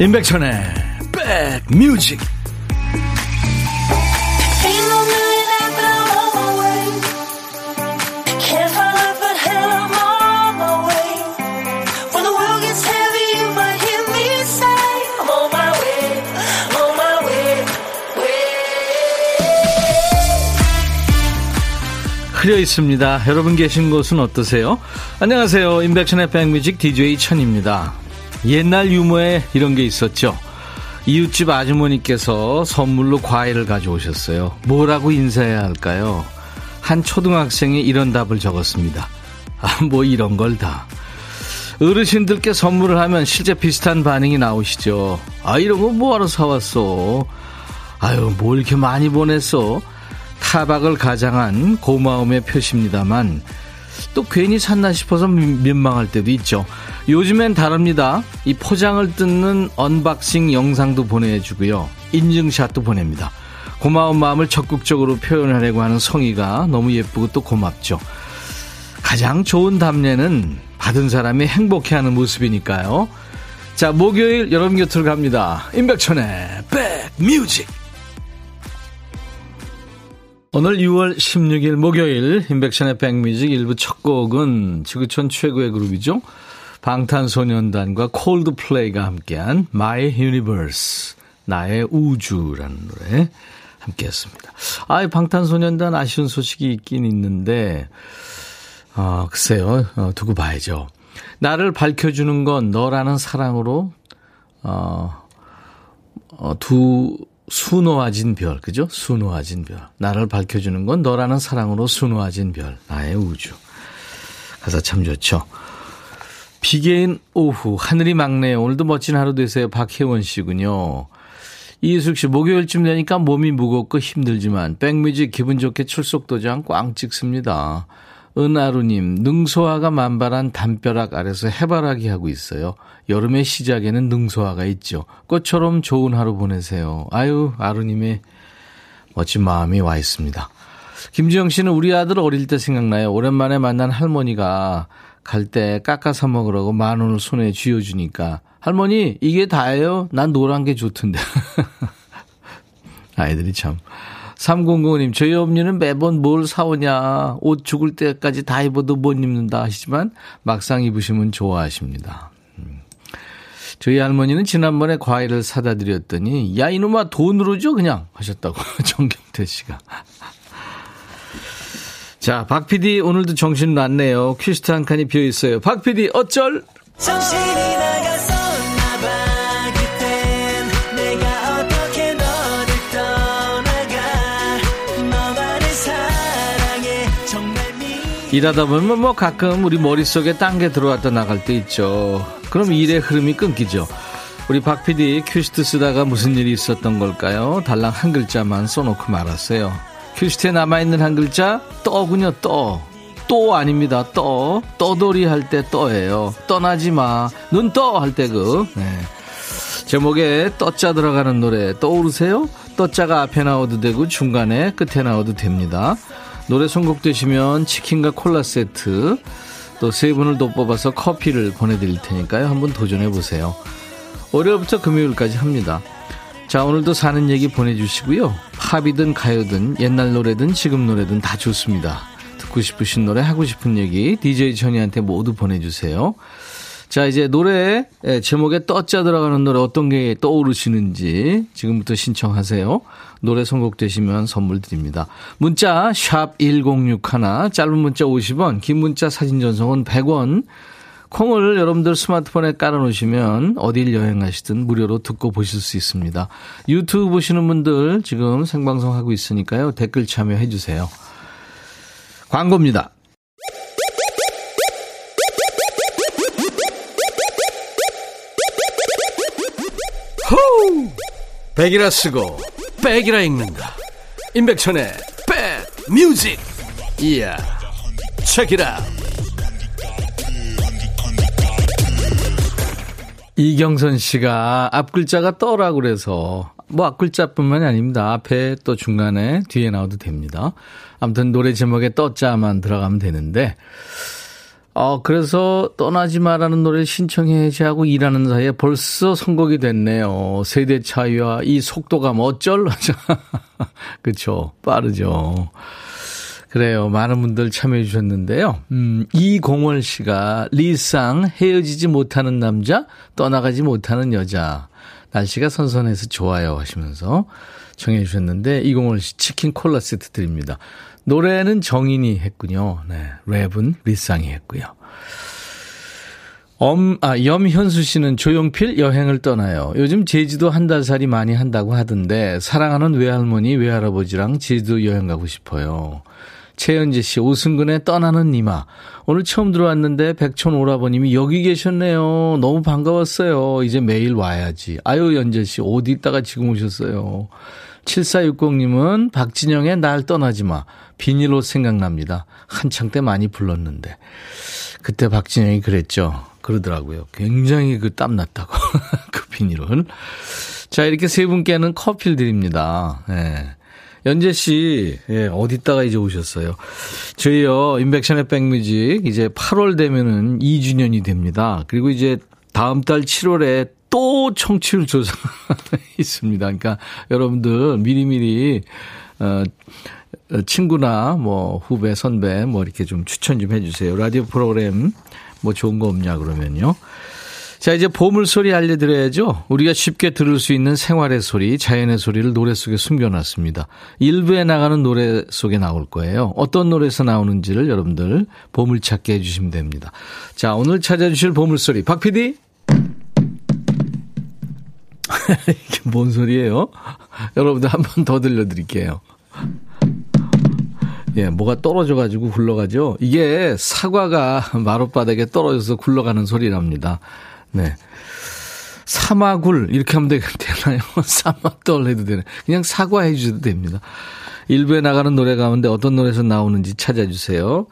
임백천의 백뮤직 흐려 있습니다. 여러분 계신 곳은 어떠세요? 안녕하세요. 임백천의 백뮤직 DJ 천입니다. 옛날 유머에 이런 게 있었죠. 이웃집 아주머니께서 선물로 과일을 가져오셨어요. 뭐라고 인사해야 할까요? 한 초등학생이 이런 답을 적었습니다. 아, 뭐 이런 걸 다. 어르신들께 선물을 하면 실제 비슷한 반응이 나오시죠. 아, 이런 거 뭐하러 사왔어? 아유, 뭘 이렇게 많이 보냈어? 타박을 가장한 고마움의 표시입니다만, 또 괜히 샀나 싶어서 민망할 때도 있죠. 요즘엔 다릅니다. 이 포장을 뜯는 unboxing 영상도 보내주고요. 인증샷도 보냅니다. 고마운 마음을 적극적으로 표현하려고 하는 성의가 너무 예쁘고 또 고맙죠. 가장 좋은 답례는 받은 사람이 행복해하는 모습이니까요. 자, 목요일 여러분 곁으로 갑니다. 임백천의 백뮤직. 오늘 6월 16일 목요일 임백천의 백뮤직 일부 첫 곡은 지구촌 최고의 그룹이죠. 방탄소년단과 콜드플레이가 함께한 My Universe, 나의 우주라는 노래 함께했습니다. 아, 방탄소년단 아쉬운 소식이 있긴 있는데, 어, 글쎄요, 어, 두고 봐야죠. 나를 밝혀주는 건 너라는 사랑으로, 어, 어, 두, 수놓아진 별, 그죠? 수놓아진 별. 나를 밝혀주는 건 너라는 사랑으로 수놓아진 별, 나의 우주. 가사 참 좋죠. 비개인 오후 하늘이 막네요. 오늘도 멋진 하루 되세요. 박혜원 씨군요. 이수숙 씨 목요일쯤 되니까 몸이 무겁고 힘들지만 백뮤직 기분 좋게 출석 도장 꽝 찍습니다. 은하루님 능소화가 만발한 담벼락 아래서 해바라기 하고 있어요. 여름의 시작에는 능소화가 있죠. 꽃처럼 좋은 하루 보내세요. 아유 아루님의 멋진 마음이 와 있습니다. 김지영 씨는 우리 아들 어릴 때 생각나요. 오랜만에 만난 할머니가 갈 때 깎아서 먹으라고 만 원을 손에 쥐어주니까 할머니 이게 다예요? 난 노란 게 좋던데. 아이들이 참. 3005님, 저희 엄니는 매번 뭘 사오냐. 옷 죽을 때까지 다 입어도 못 입는다 하시지만 막상 입으시면 좋아하십니다. 음. 저희 할머니는 지난번에 과일을 사다 드렸더니, 야, 이놈아 돈으로 줘? 그냥 하셨다고. 정경태 씨가. 자, 박 PD 오늘도 정신 났네요. 퀴즈트 한 칸이 비어 있어요. 박 PD 어쩔? 일하다 보면 뭐 가끔 우리 머릿속에 딴 게 들어왔다 나갈 때 있죠. 그럼 일의 흐름이 끊기죠. 우리 박 PD 퀴즈트 쓰다가 무슨 일이 있었던 걸까요? 달랑 한 글자만 써놓고 말았어요. 큐시트에 남아있는 한 글자 떠군요 떠. 또 아닙니다. 떠. 떠돌이 할 때 떠예요. 떠나지 마. 눈 떠 할 때 그. 네. 제목에 떠자 들어가는 노래 떠오르세요? 떠자가 앞에 나와도 되고 중간에 끝에 나와도 됩니다. 노래 선곡되시면 치킨과 콜라 세트 또 세 분을 더 뽑아서 커피를 보내드릴 테니까요. 한번 도전해 보세요. 월요일부터 금요일까지 합니다. 자, 오늘도 사는 얘기 보내주시고요. 팝이든 가요든 옛날 노래든 지금 노래든 다 좋습니다. 듣고 싶으신 노래, 하고 싶은 얘기 DJ 천이한테 모두 보내주세요. 자, 이제 노래 제목에 떠자 들어가는 노래 어떤 게 떠오르시는지 지금부터 신청하세요. 노래 선곡되시면 선물 드립니다. 문자 1061, 짧은 문자 50원, 긴 문자 사진 전송은 100원. 콩을 여러분들 스마트폰에 깔아놓으시면 어딜 여행하시든 무료로 듣고 보실 수 있습니다. 유튜브 보시는 분들 지금 생방송 하고 있으니까요. 댓글 참여해 주세요. 광고입니다. 백이라 쓰고 백이라 읽는다. 임백천의 백 뮤직. 이야. 책이라. 이경선 씨가 앞 글자가 떠라고 그래서 뭐 앞 글자뿐만이 아닙니다. 앞에 또 중간에 뒤에 나와도 됩니다. 아무튼 노래 제목에 떠자만 들어가면 되는데 어, 그래서 떠나지 마라는 노래를 신청해야지 하고 일하는 사이에 벌써 선곡이 됐네요. 세대 차이와 이 속도감 어쩔? 그쵸. 빠르죠. 그래요. 많은 분들 참여해 주셨는데요. 음, 이공월 씨가 리쌍 헤어지지 못하는 남자, 떠나가지 못하는 여자. 날씨가 선선해서 좋아요 하시면서 청해 주셨는데 이공월 씨 치킨 콜라 세트 드립니다. 노래는 정인이 했군요. 네. 랩은 리쌍이 했고요. 엄, 아, 염현수 씨는 조용필 여행을 떠나요. 요즘 제주도 한 달 살이 많이 한다고 하던데, 사랑하는 외할머니, 외할아버지랑 제주도 여행 가고 싶어요. 최현지 씨, 오승근의 떠나는 니마. 오늘 처음 들어왔는데 백촌 오라버님이 여기 계셨네요. 너무 반가웠어요. 이제 매일 와야지. 아유, 연재 씨, 어디 있다가 지금 오셨어요. 7460님은 박진영의 날 떠나지 마. 비닐옷 생각납니다. 한창 때 많이 불렀는데. 그때 박진영이 그랬죠. 그러더라고요. 굉장히 그 땀났다고. 그 비닐옷. 자, 이렇게 세 분께는 커피를 드립니다. 예. 네. 연재 씨, 예, 어디다가 이제 오셨어요? 저희요, 인백션의 백뮤직, 이제 8월 되면은 2주년이 됩니다. 그리고 이제 다음 달 7월에 또 청취율 조사 있습니다. 그러니까 여러분들 미리미리, 어, 친구나 뭐 후배, 선배 뭐 이렇게 좀 추천 좀 해주세요. 라디오 프로그램 뭐 좋은 거 없냐 그러면요. 자, 이제 보물 소리 알려드려야죠. 우리가 쉽게 들을 수 있는 생활의 소리, 자연의 소리를 노래 속에 숨겨놨습니다. 일부에 나가는 노래 속에 나올 거예요. 어떤 노래에서 나오는지를 여러분들 보물찾기 해주시면 됩니다. 자, 오늘 찾아주실 보물 소리. 박 PD? 이게 뭔 소리예요? 여러분들 한 번 더 들려드릴게요. 예, 뭐가 떨어져가지고 굴러가죠. 이게 사과가 마룻바닥에 떨어져서 굴러가는 소리랍니다. 네. 사마굴 이렇게 하면 되나요? 사마떨 해도 되네. 그냥 사과해 주셔도 됩니다. 일부에 나가는 노래 가운데 어떤 노래에서 나오는지 찾아주세요.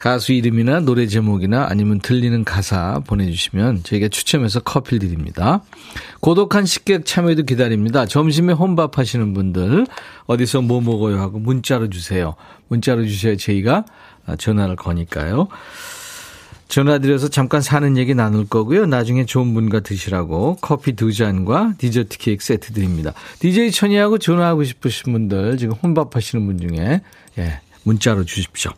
가수 이름이나 노래 제목이나 아니면 들리는 가사 보내주시면 저희가 추첨해서 커피 드립니다. 고독한 식객 참여도 기다립니다. 점심에 혼밥 하시는 분들 어디서 뭐 먹어요 하고 문자로 주세요. 문자로 주셔야 저희가 전화를 거니까요. 전화드려서 잠깐 사는 얘기 나눌 거고요. 나중에 좋은 분과 드시라고 커피 두 잔과 디저트 케이크 세트 드립니다. DJ 천이하고 전화하고 싶으신 분들 지금 혼밥하시는 분 중에 예, 문자로 주십시오.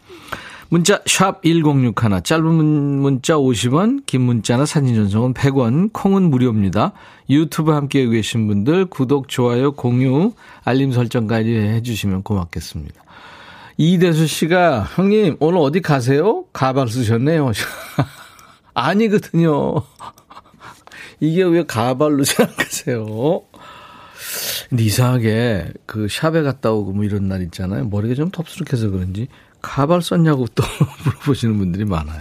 문자 샵 1061, 짧은 문자 50원, 긴 문자나 사진 전송은 100원, 콩은 무료입니다. 유튜브 함께 계신 분들 구독, 좋아요, 공유, 알림 설정까지 해주시면 고맙겠습니다. 이대수 씨가 형님 오늘 어디 가세요? 가발 쓰셨네요. 아니거든요. 이게 왜 가발로 생각하세요? 근데 이상하게 그 샵에 갔다 오고 뭐 이런 날 있잖아요. 머리가 좀 텁스룩해서 그런지 가발 썼냐고 또 물어보시는 분들이 많아요.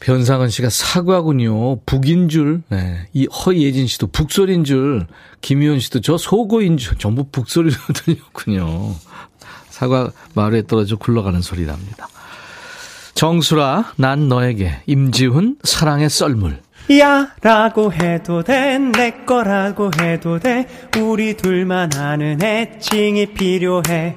변상은 씨가 사과군요. 북인 줄. 네. 이 허예진 씨도 북소리인 줄. 김희원 씨도 저 소고인 줄. 전부 북소리로 들렸군요. 사과 마루에 떨어져 굴러가는 소리랍니다. 정수라, 난 너에게. 임지훈, 사랑의 썰물. 야 라고 해도 돼 내 거라고 해도 돼 우리 둘만 아는 애칭이 필요해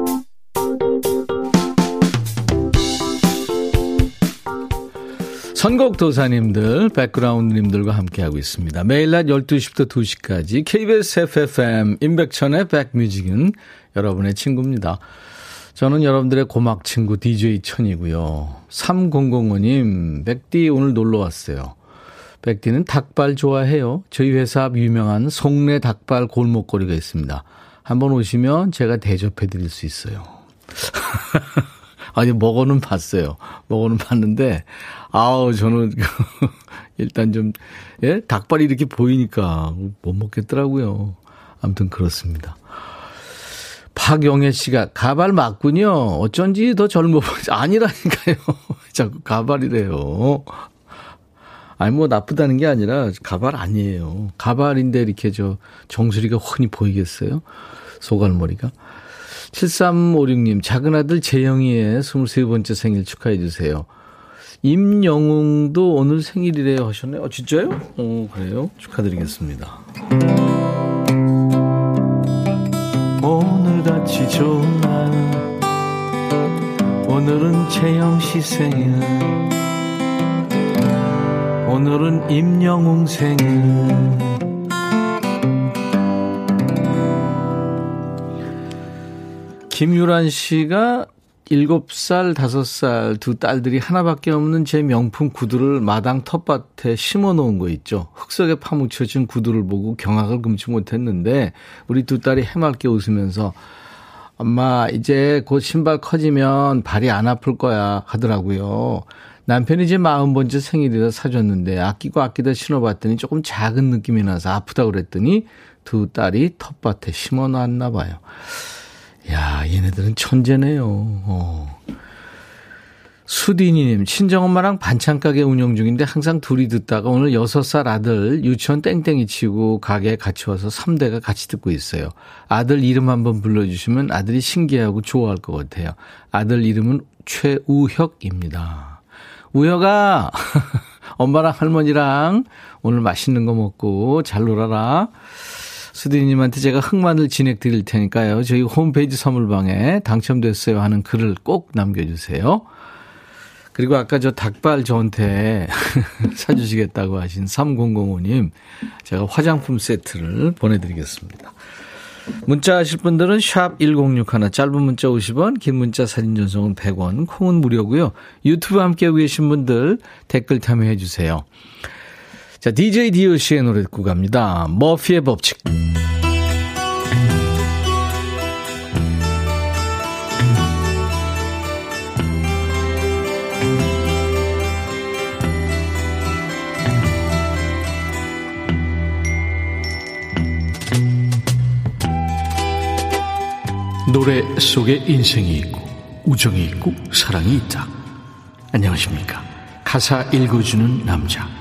선곡 도사님들, 백그라운드님들과 함께하고 있습니다. 매일 낮 12시부터 2시까지 KBS FFM 임백천의 백뮤직은 여러분의 친구입니다. 저는 여러분들의 고막 친구 DJ 천이고요. 3005님, 백디 오늘 놀러 왔어요. 백디는 닭발 좋아해요. 저희 회사 앞 유명한 송내 닭발 골목거리가 있습니다. 한번 오시면 제가 대접해 드릴 수 있어요. 아니, 먹어는 봤어요. 먹어는 봤는데, 아우, 저는, 일단 좀, 예? 닭발이 이렇게 보이니까 못 먹겠더라고요. 아무튼 그렇습니다. 박영애 씨가 가발 맞군요. 어쩐지 더 젊어 보이지. 아니라니까요. 자꾸 가발이래요. 아니, 뭐 나쁘다는 게 아니라 가발 아니에요. 가발인데 이렇게 저 정수리가 훤히 보이겠어요? 소갈머리가. 7356님, 작은 아들 재영이의 23번째 생일 축하해 주세요. 임영웅도 오늘 생일이래요 하셨네요. 어, 진짜요? 어, 그래요? 축하드리겠습니다. 오늘같이 좋은 날 오늘은 재영씨 생일 오늘은 임영웅 생일 김유란 씨가 7살, 5살 두 딸들이 하나밖에 없는 제 명품 구두를 마당 텃밭에 심어 놓은 거 있죠. 흙속에 파묻혀진 구두를 보고 경악을 금치 못했는데 우리 두 딸이 해맑게 웃으면서 엄마 이제 곧 신발 커지면 발이 안 아플 거야 하더라고요. 남편이 제 마흔 번째 생일이라 사줬는데 아끼고 아끼다 신어봤더니 조금 작은 느낌이 나서 아프다 그랬더니 두 딸이 텃밭에 심어 놨나 봐요. 야, 얘네들은 천재네요. 어. 수디님, 친정엄마랑 반찬가게 운영 중인데 항상 둘이 듣다가 오늘 6살 아들 유치원 땡땡이 치고 가게에 같이 와서 3대가 같이 듣고 있어요. 아들 이름 한번 불러주시면 아들이 신기해하고 좋아할 것 같아요. 아들 이름은 최우혁입니다. 우혁아, 엄마랑 할머니랑 오늘 맛있는 거 먹고 잘 놀아라. 수디님한테 제가 흑마늘 진액 드릴 테니까요. 저희 홈페이지 선물방에 당첨됐어요 하는 글을 꼭 남겨주세요. 그리고 아까 저 닭발 저한테 사주시겠다고 하신 3005님, 제가 화장품 세트를 보내드리겠습니다. 문자 하실 분들은 샵 1061, 짧은 문자 50원, 긴 문자 사진 전송은 100원, 콩은 무료고요. 유튜브 함께 계신 분들 댓글 참여해 주세요. 자, DJ DOC의 노래 듣고 갑니다. 머피의 법칙. 노래 속에 인생이 있고 우정이 있고 사랑이 있다. 안녕하십니까. 가사 읽어주는 남자.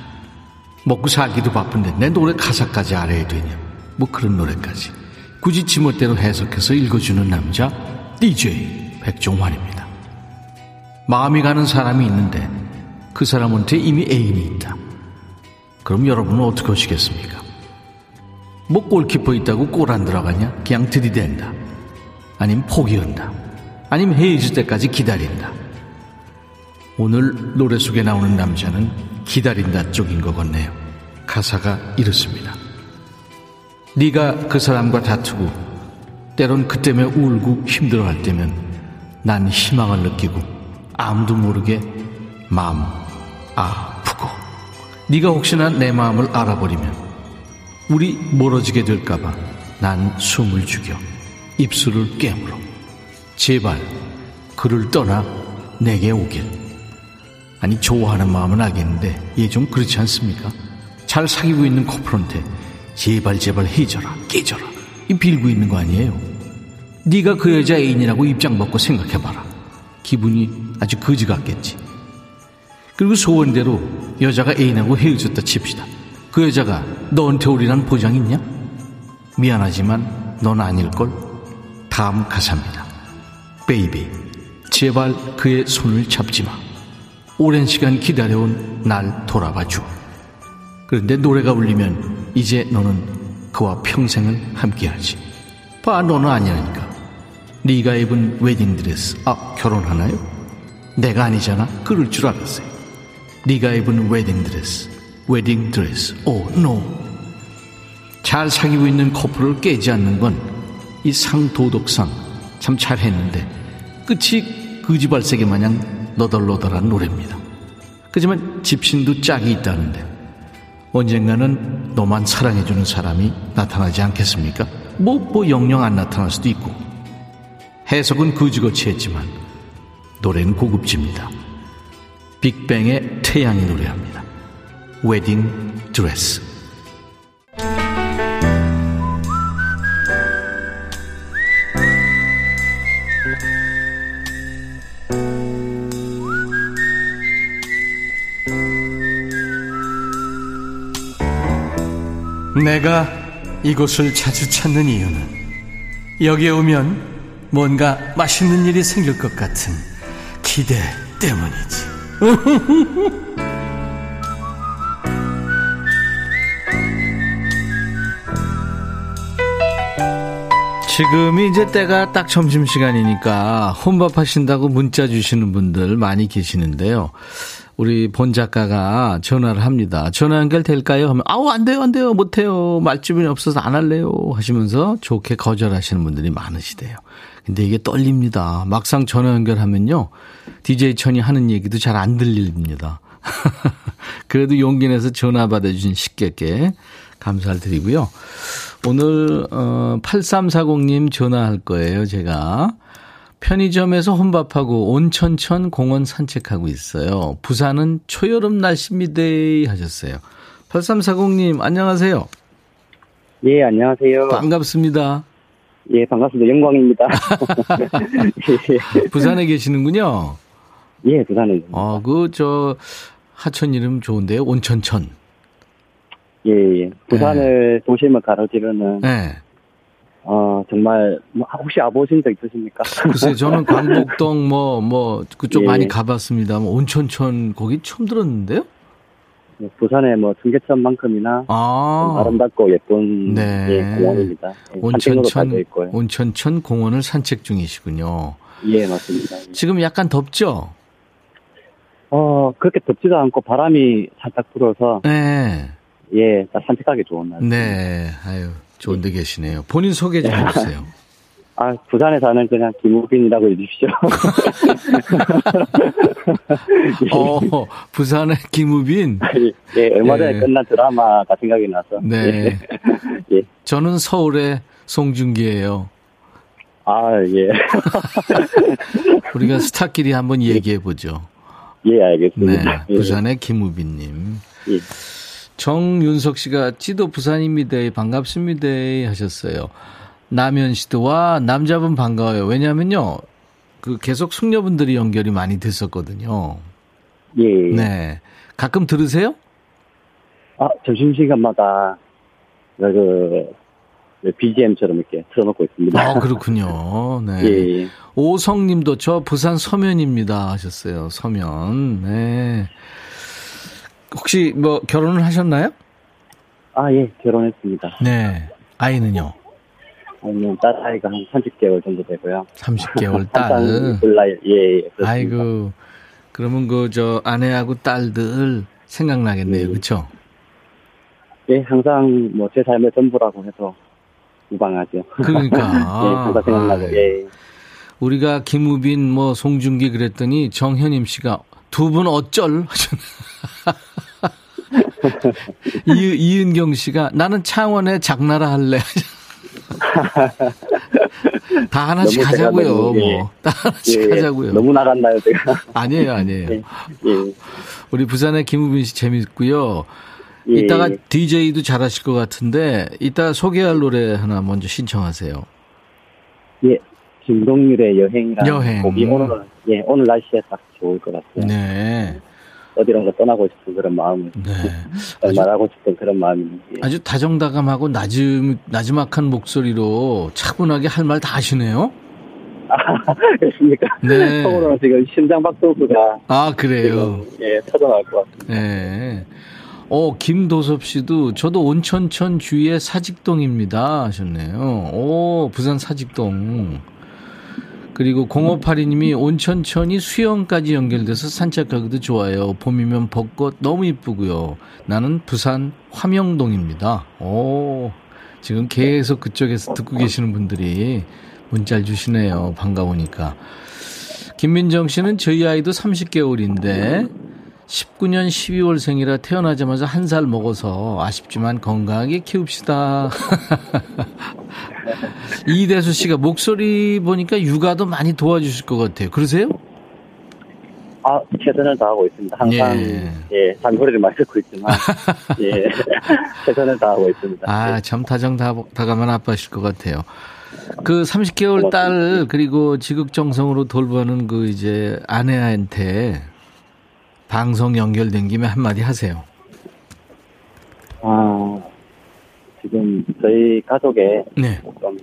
먹고 살기도 바쁜데 내 노래 가사까지 알아야 되냐. 뭐 그런 노래까지. 굳이 지멋대로 해석해서 읽어주는 남자 DJ 백종환입니다. 마음이 가는 사람이 있는데 그 사람한테 이미 애인이 있다. 그럼 여러분은 어떻게 하시겠습니까? 뭐 골키퍼 있다고 골 안 들어가냐? 그냥 들이댄다. 아니면 포기한다. 아니면 헤어질 때까지 기다린다. 오늘 노래 속에 나오는 남자는 기다린다 쪽인 것 같네요. 가사가 이렇습니다. 네가 그 사람과 다투고 때론 그 때문에 울고 힘들어할 때면 난 희망을 느끼고 아무도 모르게 마음 아프고 네가 혹시나 내 마음을 알아버리면 우리 멀어지게 될까봐 난 숨을 죽여 입술을 깨물어 제발 그를 떠나 내게 오길 아니 좋아하는 마음은 알겠는데 얘 좀 그렇지 않습니까? 잘 사귀고 있는 커플한테 제발 제발 해져라 깨져라. 이 빌고 있는 거 아니에요? 네가 그 여자 애인이라고 입장 벗고 생각해봐라. 기분이 아주 거지 같겠지. 그리고 소원대로 여자가 애인하고 헤어졌다 칩시다. 그 여자가 너한테 오리란 보장 있냐? 미안하지만 넌 아닐걸? 다음 가사입니다. Baby 제발 그의 손을 잡지 마 오랜 시간 기다려온 날 돌아봐 줘. 그런데 노래가 울리면 이제 너는 그와 평생을 함께하지. 봐, 너는 아니라니까. 네가 입은 웨딩드레스, 아, 결혼하나요? 내가 아니잖아. 그럴 줄 알았어요. 네가 입은 웨딩드레스, 웨딩드레스, oh, no. 잘 사귀고 있는 커플을 깨지 않는 건 이 상도덕상 참 잘했는데 끝이 거지발싸개 마냥 너덜너덜한 노래입니다. 그지만 짚신도 짝이 있다는데 언젠가는 너만 사랑해주는 사람이 나타나지 않겠습니까? 뭐, 뭐 영영 안 나타날 수도 있고 해석은 그지거치 했지만 노래는 고급집니다. 빅뱅의 태양이 노래합니다. 웨딩 드레스 내가 이곳을 자주 찾는 이유는 여기에 오면 뭔가 맛있는 일이 생길 것 같은 기대 때문이지. 지금이 이제 때가 딱 점심시간이니까 혼밥 하신다고 문자 주시는 분들 많이 계시는데요. 우리 본 작가가 전화를 합니다. 전화 연결 될까요? 하면 아우 안 돼요 안 돼요 못해요 말주변이 없어서 안 할래요 하시면서 좋게 거절하시는 분들이 많으시대요. 근데 이게 떨립니다. 막상 전화 연결하면요. DJ 천이 하는 얘기도 잘 안 들립니다. 그래도 용기 내서 전화 받아주신 식객께 감사를 드리고요. 오늘 어 8340님 전화할 거예요, 제가. 편의점에서 혼밥하고 온천천 공원 산책하고 있어요. 부산은 초여름 날씨입니다 하셨어요. 8340님 안녕하세요. 예, 안녕하세요. 반갑습니다. 예, 반갑습니다. 영광입니다. 부산에 계시는군요. 예, 부산에. 아, 그, 저, 하천 이름 좋은데요. 온천천. 예, 예. 부산을 네. 도심을 가로지르는. 네. 어, 정말, 뭐, 혹시 와보신 적 있으십니까? 글쎄, 저는 광복동 뭐, 뭐, 그쪽 예. 많이 가봤습니다. 뭐 온천천 거기 처음 들었는데요? 네, 부산의 뭐 중계천만큼이나 아. 아름답고 예쁜 네. 예, 공원입니다. 예, 온천천, 온천천 공원을 산책 중이시군요. 예, 맞습니다. 지금 약간 덥죠? 어, 그렇게 덥지도 않고 바람이 살짝 불어서. 네. 예, 산책하기 좋은 날. 네, 아유, 좋은 데 계시네요. 본인 소개 좀 해주세요. 아, 부산에 사는 그냥 김우빈이라고 해주십시오. 어, 부산의 김우빈? 예, 얼마 전에 예. 끝난 드라마가 생각이 나서. 네. 예. 예. 저는 서울의 송중기예요. 아, 예. 우리가 스타끼리 한번 얘기해 보죠. 예, 알겠습니다. 네, 부산의 김우빈님. 예. 정윤석 씨가 지도 부산입니다. 반갑습니다. 하셨어요. 남현 씨도 와 남자분 반가워요. 왜냐면요. 그 계속 숙녀분들이 연결이 많이 됐었거든요. 예. 네. 가끔 들으세요? 아, 점심 시간마다 그, 그 BGM처럼 이렇게 틀어놓고 있습니다. 아, 그렇군요. 네. 예. 오성 님도 저 부산 서면입니다 하셨어요. 서면. 네. 혹시 뭐 결혼을 하셨나요? 아, 예, 결혼했습니다. 네. 아이는요? 아이는 딸 아이가 한 30개월 정도 되고요. 30개월 딸. 예, 예. 아이고. 그러면 그 저 아내하고 딸들 생각나겠네요. 예. 그렇죠? 예, 항상 뭐 제 삶의 전부라고 해서 무방하죠. 그러니까. 예, 항상 생각나고. 아, 예. 우리가 김우빈 뭐 송중기 그랬더니 정현임 씨가 두 분 어쩔 이, 이은경 씨가 나는 창원에 장나라 할래. 다 하나씩 하자고요. 뭐. 예. 다 하나씩 예, 하자고요. 너무 나갔나요, 제가? 아니에요, 아니에요. 예, 예. 우리 부산의 김우빈 씨 재밌고요. 예. 이따가 DJ도 잘하실 것 같은데 이따 소개할 노래 하나 먼저 신청하세요. 예, 김동률의 여행이라는 여행. 곡이 오늘 예 오늘 날씨에 딱 좋을 것 같아요. 네. 어디론가 떠나고 싶은 그런 마음을 네. 말하고 싶은 그런 예. 아주 다정다감하고 나즘 나지막한 목소리로 차분하게 할 말 다 하시네요. 아, 그렇습니까? 네. 속으로는 지금 심장 박동수가 아 그래요. 지금, 예 터져나올 것 같습니다. 네. 어, 김도섭 씨도 저도 온천천 주위의 사직동입니다 하셨네요. 오, 부산 사직동. 그리고 0582님이 온천천이 수영까지 연결돼서 산책하기도 좋아요. 봄이면 벚꽃 너무 이쁘고요. 나는 부산 화명동입니다. 오, 지금 계속 그쪽에서 듣고 계시는 분들이 문자를 주시네요. 반가우니까. 김민정 씨는 저희 아이도 30개월인데 19년 12월생이라 태어나자마자 한 살 먹어서 아쉽지만 건강하게 키웁시다. 이대수 씨가 목소리 보니까 육아도 많이 도와주실 것 같아요. 그러세요? 아, 최선을 다하고 있습니다. 항상, 예, 예 잔소리를 많이 듣고 있지만, 예, 최선을 다하고 있습니다. 아, 참 다정 다감한 아빠실 것 같아요. 그 30개월 딸, 그리고 지극정성으로 돌보는 그 이제 아내한테 방송 연결된 김에 한마디 하세요. 아, 지금 저희 가족에 네. 좀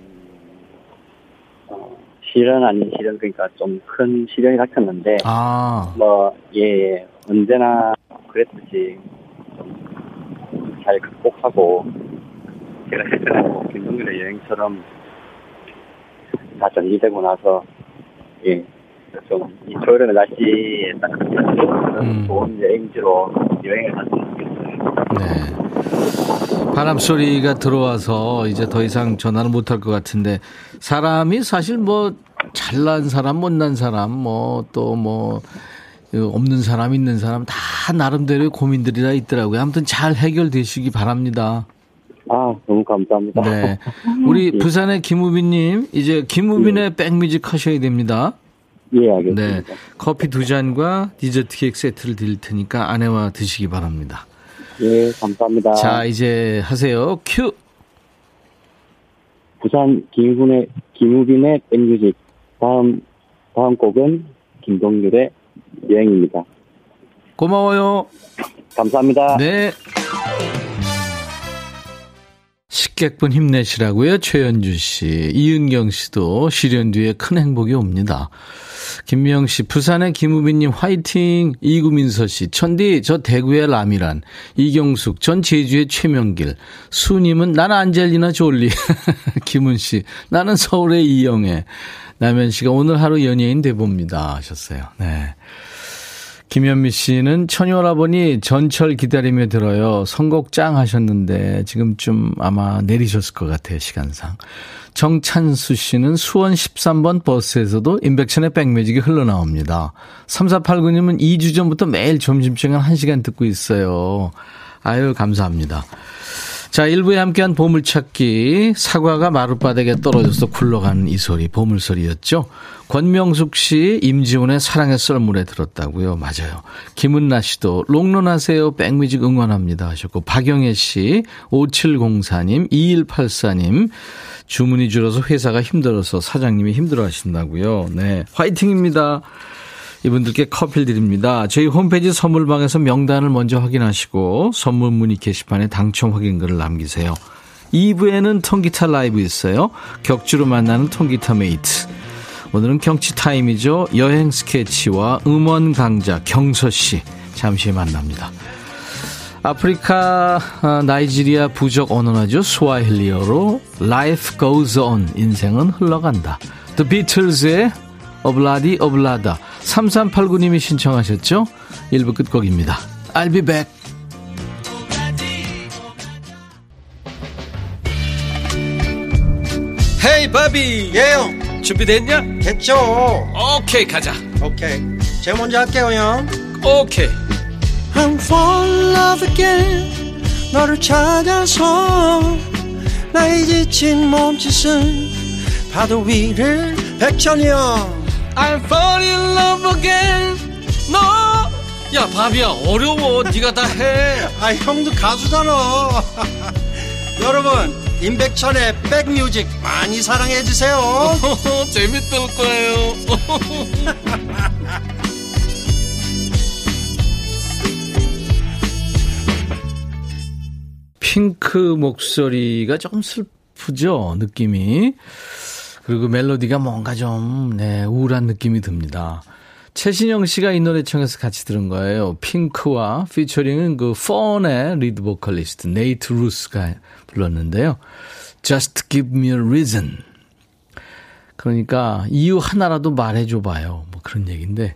어, 실현 아닌 실현 그러니까 좀큰 시련이 닥쳤는데 아. 뭐예 언제나 그랬듯이 좀 잘 극복하고 제가 뭐 김동률의 여행처럼 다 정리되고 나서 예. 좀이 저여름의 날씨에 딱 음. 좋은 여행지로 여행을 갔으면 좋겠어요. 네. 바람 소리가 들어와서 이제 더 이상 전화를 못할 것 같은데 사람이 사실 뭐 잘난 사람, 못난 사람, 뭐 또뭐 뭐 없는 사람, 있는 사람 다 나름대로의 고민들이 다 있더라고요. 아무튼 잘 해결되시기 바랍니다. 아, 너무 감사합니다. 네. 우리 예. 부산의 김우빈님, 이제 김우빈의 예. 백뮤직 하셔야 됩니다. 예, 알겠습니다. 네. 커피 두 잔과 디저트 케이크 세트를 드릴 테니까 아내와 드시기 바랍니다. 예, 감사합니다. 자, 이제 하세요. 큐! 부산 김훈의, 김우빈의 백뮤직. 다음, 다음 곡은 김동률의 여행입니다. 고마워요. 감사합니다. 네. 식객분 힘내시라고요. 최현주 씨. 이은경 씨도 실현 뒤에 큰 행복이 옵니다. 김미영 씨, 부산의 김우빈님 화이팅. 이구민서 씨, 천디, 저 대구의 라미란. 이경숙, 전 제주의 최명길. 수님은 나는 안젤리나 졸리. 김은 씨, 나는 서울의 이영애. 남현 씨가 오늘 하루 연예인 돼봅니다. 하셨어요. 네. 김현미 씨는 처녀라보니 전철 기다리며 들어요. 선곡 짱 하셨는데 지금쯤 아마 내리셨을 것 같아요. 시간상. 정찬수 씨는 수원 13번 버스에서도 인백션의 백뮤직이 흘러나옵니다. 3489님은 2주 전부터 매일 점심시간 1시간 듣고 있어요. 아유, 감사합니다. 자, 1부에 함께한 보물찾기. 사과가 마룻바닥에 떨어져서 굴러가는 이 소리, 보물소리였죠. 권명숙 씨, 임지훈의 사랑의 썰물에 들었다고요. 맞아요. 김은나 씨도 롱런하세요. 백뮤직 응원합니다 하셨고, 박영애 씨, 5704님, 2184님, 주문이 줄어서 회사가 힘들어서 사장님이 힘들어 하신다고요. 네. 화이팅입니다. 이분들께 커피를 드립니다. 저희 홈페이지 선물방에서 명단을 먼저 확인하시고 선물 문의 게시판에 당첨 확인글을 남기세요. 2부에는 통기타 라이브 있어요. 격주로 만나는 통기타 메이트. 오늘은 경치 타임이죠. 여행 스케치와 음원 강자 경서 씨 잠시 만납니다. 아프리카 아, 나이지리아 부족 언어나죠. 스와힐리어로 Life Goes On 인생은 흘러간다. The Beatles의 오블라디 오블라다 3389님이 신청하셨죠? 1부 끝곡입니다. I'll be back. 헤이 바비. 예영. 준비됐냐? 됐죠. 오케이 가자. 오케이. 제가 먼저 할게요 형. 오케이. I'm fall in love again. 너를 찾아서 나의 지친 몸짓은 파도 위를 백천이 형 I'm fall in love again. 너. 야, 바비야, 어려워. 네가 다 해. 아, 형도 가수잖아. 여러분, 임백천의 백뮤직 많이 사랑해 주세요. 재밌을 거예요. 핑크 목소리가 조금 슬프죠, 느낌이. 그리고 멜로디가 뭔가 좀, 네, 우울한 느낌이 듭니다. 최신영 씨가 이 노래 청해서 같이 들은 거예요. 핑크와 피처링은 그 펀의 리드 보컬리스트 네이트 루스가 불렀는데요. Just give me a reason. 그러니까 이유 하나라도 말해줘 봐요. 뭐 그런 얘기인데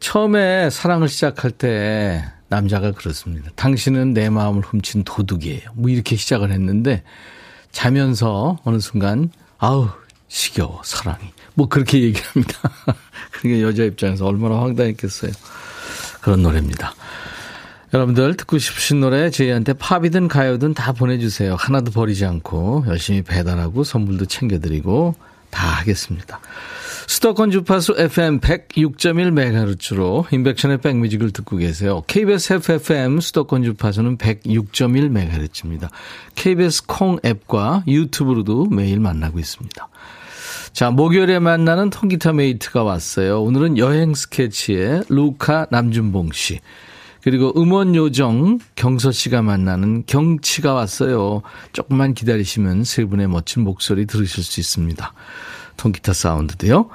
처음에 사랑을 시작할 때 남자가 그렇습니다. 당신은 내 마음을 훔친 도둑이에요. 뭐 이렇게 시작을 했는데 자면서 어느 순간 아우 시겨워, 사랑이. 뭐 그렇게 얘기합니다. 그러니까 여자 입장에서 얼마나 황당했겠어요. 그런 노래입니다. 여러분들 듣고 싶으신 노래 저희한테 팝이든 가요든 다 보내주세요. 하나도 버리지 않고 열심히 배달하고 선물도 챙겨드리고 다 하겠습니다. 수도권 주파수 FM 106.1MHz로 인백션의 백뮤직을 듣고 계세요. KBS FFM 수도권 주파수는 106.1MHz입니다. KBS 콩 앱과 유튜브로도 매일 만나고 있습니다. 자, 목요일에 만나는 통기타 메이트가 왔어요. 오늘은 여행 스케치의 루카 남준봉 씨. 그리고 음원 요정 경서 씨가 만나는 경치가 왔어요. 조금만 기다리시면 세 분의 멋진 목소리 들으실 수 있습니다. 통기타 사운드도요.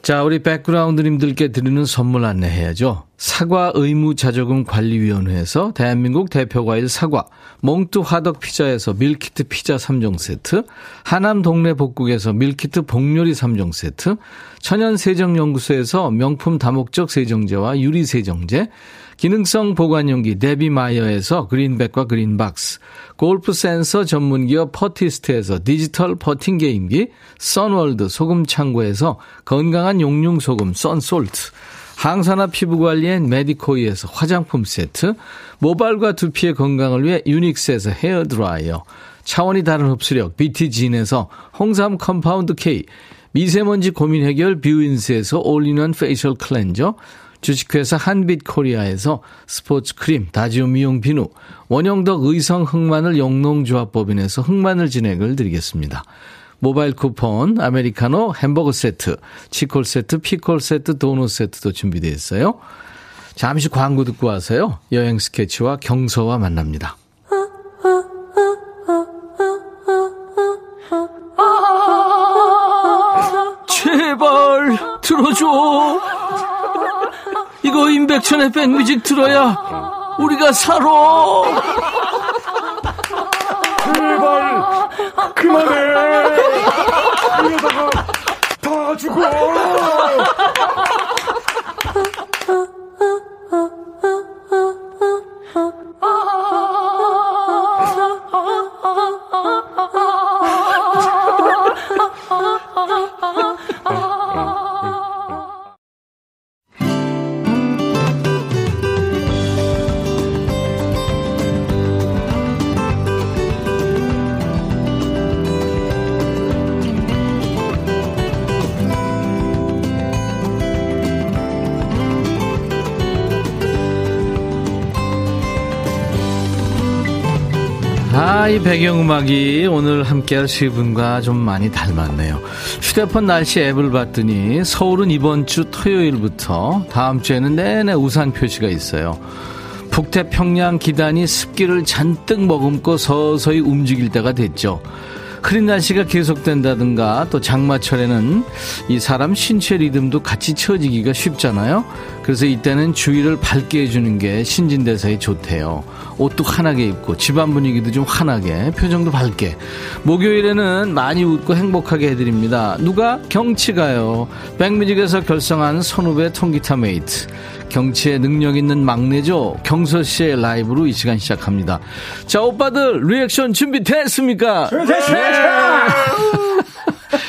자, 우리 백그라운드님들께 드리는 선물 안내해야죠. 사과 의무 자조금 관리위원회에서 대한민국 대표 과일 사과, 몽뚜 화덕 피자에서 밀키트 피자 3종 세트, 하남 동네 복국에서 밀키트 복요리 3종 세트, 천연 세정 연구소에서 명품 다목적 세정제와 유리 세정제, 기능성 보관용기 데비마이어에서 그린백과 그린박스, 골프 센서 전문기업 퍼티스트에서 디지털 퍼팅 게임기, 선월드 소금 창고에서 건강한 용융 소금 썬솔트, 항산화 피부관리엔 메디코이에서 화장품 세트, 모발과 두피의 건강을 위해 유닉스에서 헤어드라이어, 차원이 다른 흡수력 BT진에서 홍삼 컴파운드 K, 미세먼지 고민 해결 뷰인스에서 올인원 페이셜 클렌저, 주식회사 한빛코리아에서 스포츠 크림, 다지오 미용 비누, 원형덕 의성 흑마늘 영농조합법인에서 흑마늘 진액을 드리겠습니다. 모바일 쿠폰, 아메리카노, 햄버거 세트, 치콜 세트, 피콜 세트, 도넛 세트도 준비되어 있어요. 잠시 광고 듣고 와서요. 여행 스케치와 경서와 만납니다. 제발 들어줘. 이거 임백천의 백뮤직 들어야 우리가 살아. 제발 그만해. 이러다가 다 죽어. 이 배경음악이 오늘 함께할 세 분과 좀 많이 닮았네요. 휴대폰 날씨 앱을 봤더니 서울은 이번 주 토요일부터 다음 주에는 내내 우산 표시가 있어요. 북태평양 기단이 습기를 잔뜩 머금고 서서히 움직일 때가 됐죠. 흐린 날씨가 계속된다든가 또 장마철에는 이 사람 신체 리듬도 같이 처지기가 쉽잖아요. 그래서 이때는 주위를 밝게 해주는 게 신진대사에 좋대요. 옷도 환하게 입고 집안 분위기도 좀 환하게 표정도 밝게 목요일에는 많이 웃고 행복하게 해드립니다. 누가 경치가요. 백뮤직에서 결성한 선후배 통기타 메이트 경치에 능력 있는 막내죠. 경서 씨의 라이브로 이 시간 시작합니다. 자, 오빠들 리액션 준비됐습니까? 네.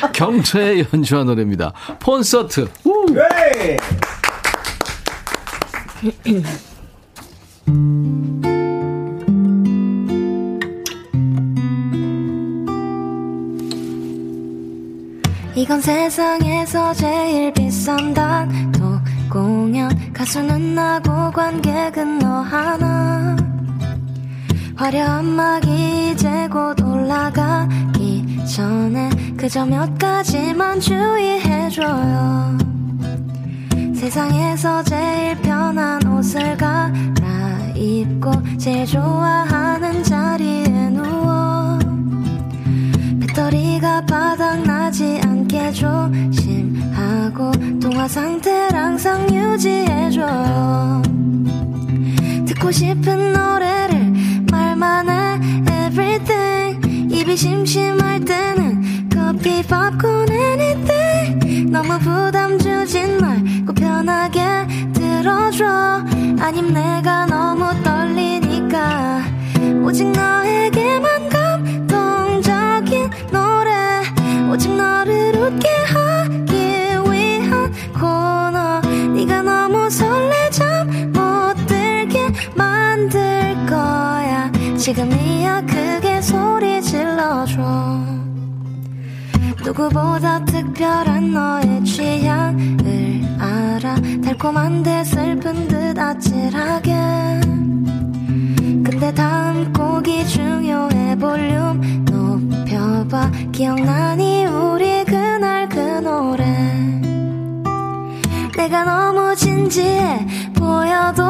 경서의 연주와 노래입니다. 콘서트. 이건 세상에서 제일 비싼 단독 공연. 가수는 나고 관객은 너 하나. 화려한 막이 이제 곧 올라가기 전에 그저 몇 가지만 주의해줘요. 세상에서 제일 편한 옷을 갈아입고 제일 좋아하는 자리에 배터리가 바닥나지 않게 조심하고 통화 상태를 항상 유지해줘요 듣고 싶은 노래를 말만 해. Everything. 입이 심심할 때는 커피 팝콘 anything. 너무 부담 주진 말고 편하게 들어줘. 아님 내가 너무 떨리니까 오직 너에게만 오직 너를 웃게 하기 위한 코너. 네가 너무 설레 잠 못 들게 만들 거야. 지금이야 크게 소리 질러줘. 누구보다 특별한 너의 취향을 알아. 달콤한데 슬픈 듯 아찔하게. 근데 다음 곡이 중요해 볼륨 높여봐. 기억나니 우리 그날 그 노래. 내가 너무 진지해 보여도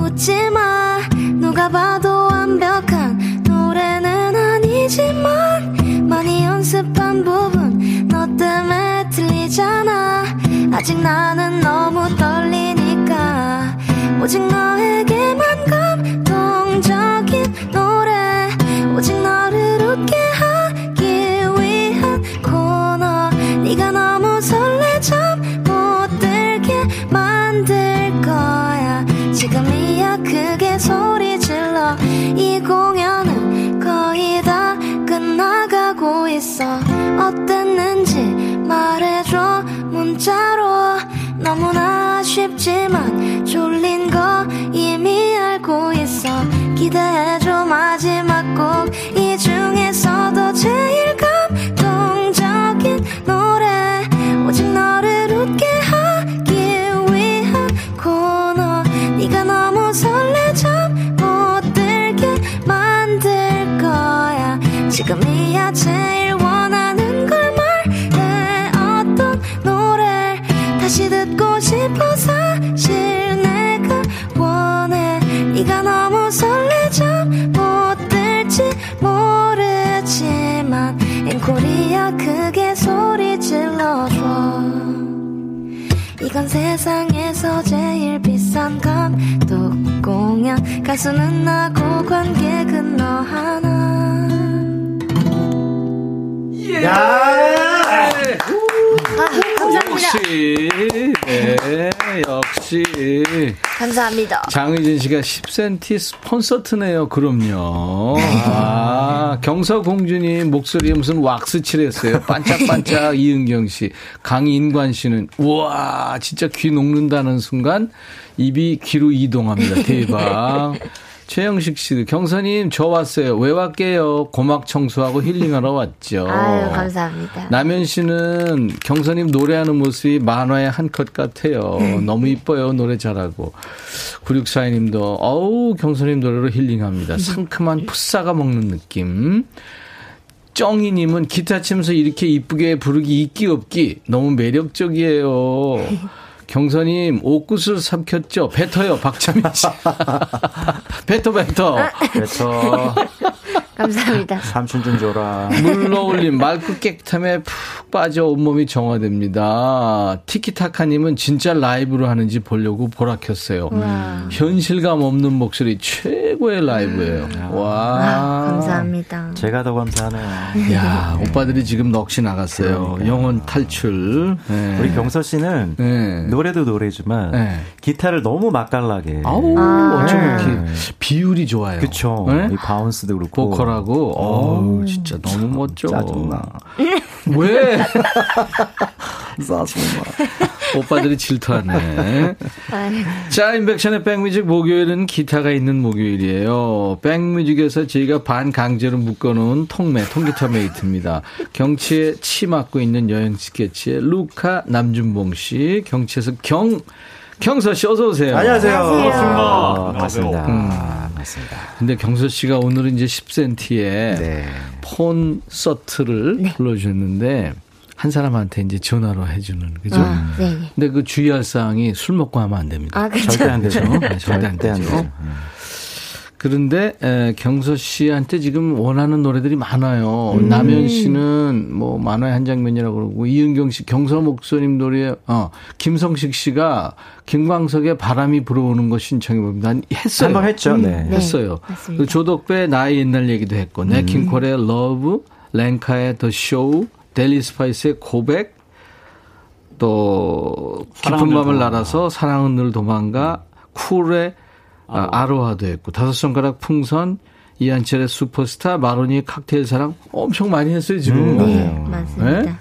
웃지 마. 누가 봐도 완벽한 노래는 아니지만 많이 연습한 부분 너 때문에 아직 나는 너무 떨리니까 오직 너에게 소리 질러. 이 공연은 거의 다 끝나가고 있어. 어땠는지 말해줘. 문자로. 너무나 쉽지만 졸린 거 이미 알고 있어. 기대해줘. 마지막 곡 이 중에서도 제일 지금이야 제일 원하는 걸 말해. 어떤 노래 다시 듣고 싶어 사실 내가 원해. 네가 너무 설레잠 못 들지 모르지만 앵콜이야 크게 소리 질러줘. 이건 세상에서 제일 비싼 감독 공연. 가수는 나고 관객은 너 하나 야! 역시, 네, 역시. 감사합니다 장의진 씨가 10cm 스폰서트네요. 그럼요. 아, 경서공주님 목소리에 무슨 왁스 칠했어요. 반짝반짝 이은경 씨. 강인관 씨는, 우와, 진짜 귀 녹는다는 순간 입이 귀로 이동합니다. 대박. 최영식 씨도 경선님 저 왔어요. 왜 왔게요? 고막 청소하고 힐링하러 왔죠. 아유 감사합니다 남현 씨는 경선님 노래하는 모습이 만화의 한 컷 같아요. 너무 이뻐요. 노래 잘하고. 9642님도, 어우, 경선님 노래로 힐링합니다. 상큼한 푸싸가 먹는 느낌. 쩡이님은 기타 치면서 이렇게 이쁘게 부르기 있기 없기 너무 매력적이에요. 경선님 옷구슬 삼켰죠? 뱉어요 박찬민 씨. 뱉어 뱉어. 그래서 감사합니다 삼촌 좀 줘라. 물러올림 맑고 깨끗함에 푹 빠져 온몸이 정화됩니다. 티키타카님은 진짜 라이브로 하는지 보려고 보라 켰어요. 현실감 없는 목소리 최고의 라이브예요. 와. 아, 감사합니다 제가 더 감사하네요. 야 오빠들이 지금 넋이 나갔어요. 영혼 탈출. 네. 우리 경서 씨는 네. 노래도 노래지만 네. 기타를 너무 맛깔나게. 아우 아. 어쩜 네. 이렇게 비율이 좋아요. 그쵸. 네? 이 바운스도 그렇고. 보컬 하고 어우 진짜 너무 멋져. 짜증나. 왜? 짜증나. 오빠들이 질투하네. 자, 인백션의 백뮤직 목요일은 기타가 있는 목요일이에요. 백뮤직에서 저희가 반 강제로 묶어놓은 통매, 통기타 메이트입니다. 경치에 치 맡고 있는 여행 스케치의 루카 남준봉 씨, 경치에서 경, 경서 씨 어서 오세요. 안녕하세요. 안녕하세요. 아, 반갑습니다. 음. 반갑습니다. 근데 경서 씨가 오늘은 이제 10cm에 네. 콘서트를 불러주셨는데 한 사람한테 이제 전화로 해주는 그죠? 아, 네. 근데 그 주의할 사항이 술 먹고 하면 안 됩니다. 아, 그렇죠. 절대 안 되죠. 네, 절대 안 되죠. 그런데 에, 경서 씨한테 지금 원하는 노래들이 많아요. 음. 남현 씨는 뭐 만화의 한 장면이라고 그러고 이은경 씨 경서 목소님 노래 어 김성식 씨가 김광석의 바람이 불어오는 곳 신청해 봅니다. 했어요. 한번 했죠. 네. 네. 했어요. 맞습니다. 그 조덕배 나의 옛날 얘기도 했고 음. 냇킹콜의 L-O-V-E, 렌카의 The Show, 델리 스파이스의 고백, 또 깊은 밤을 날아서 사랑은 늘 도망가, 쿨의 아, 아로하도 했고 다섯 손가락 풍선, 이한철의 슈퍼스타, 마로니에 칵테일 사랑 엄청 많이 했어요 지금. 네, 맞습니다. 네?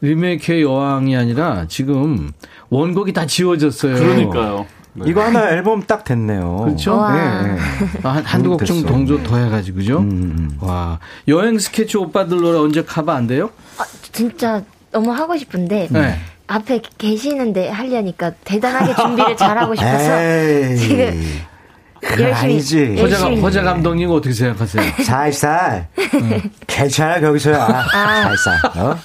리메이크의 여왕이 아니라 지금 원곡이 다 지워졌어요. 그러니까요. 이거 하나 앨범 딱 됐네요. 그렇죠? 와. 네, 네. 아, 한, 한두 곡 좀. 동조 더 해가지고죠. 음. 와. 여행 스케치 오빠들 노래 언제 커버 안 돼요? 아, 진짜 너무 하고 싶은데 네. 앞에 계시는데 하려니까 대단하게 준비를 잘하고 싶어서 에이. 지금 열심히- 아니지. 허자, 허자 감독님 어떻게 생각하세요? 살살. 괜찮아, 거기서야. 살살. 어?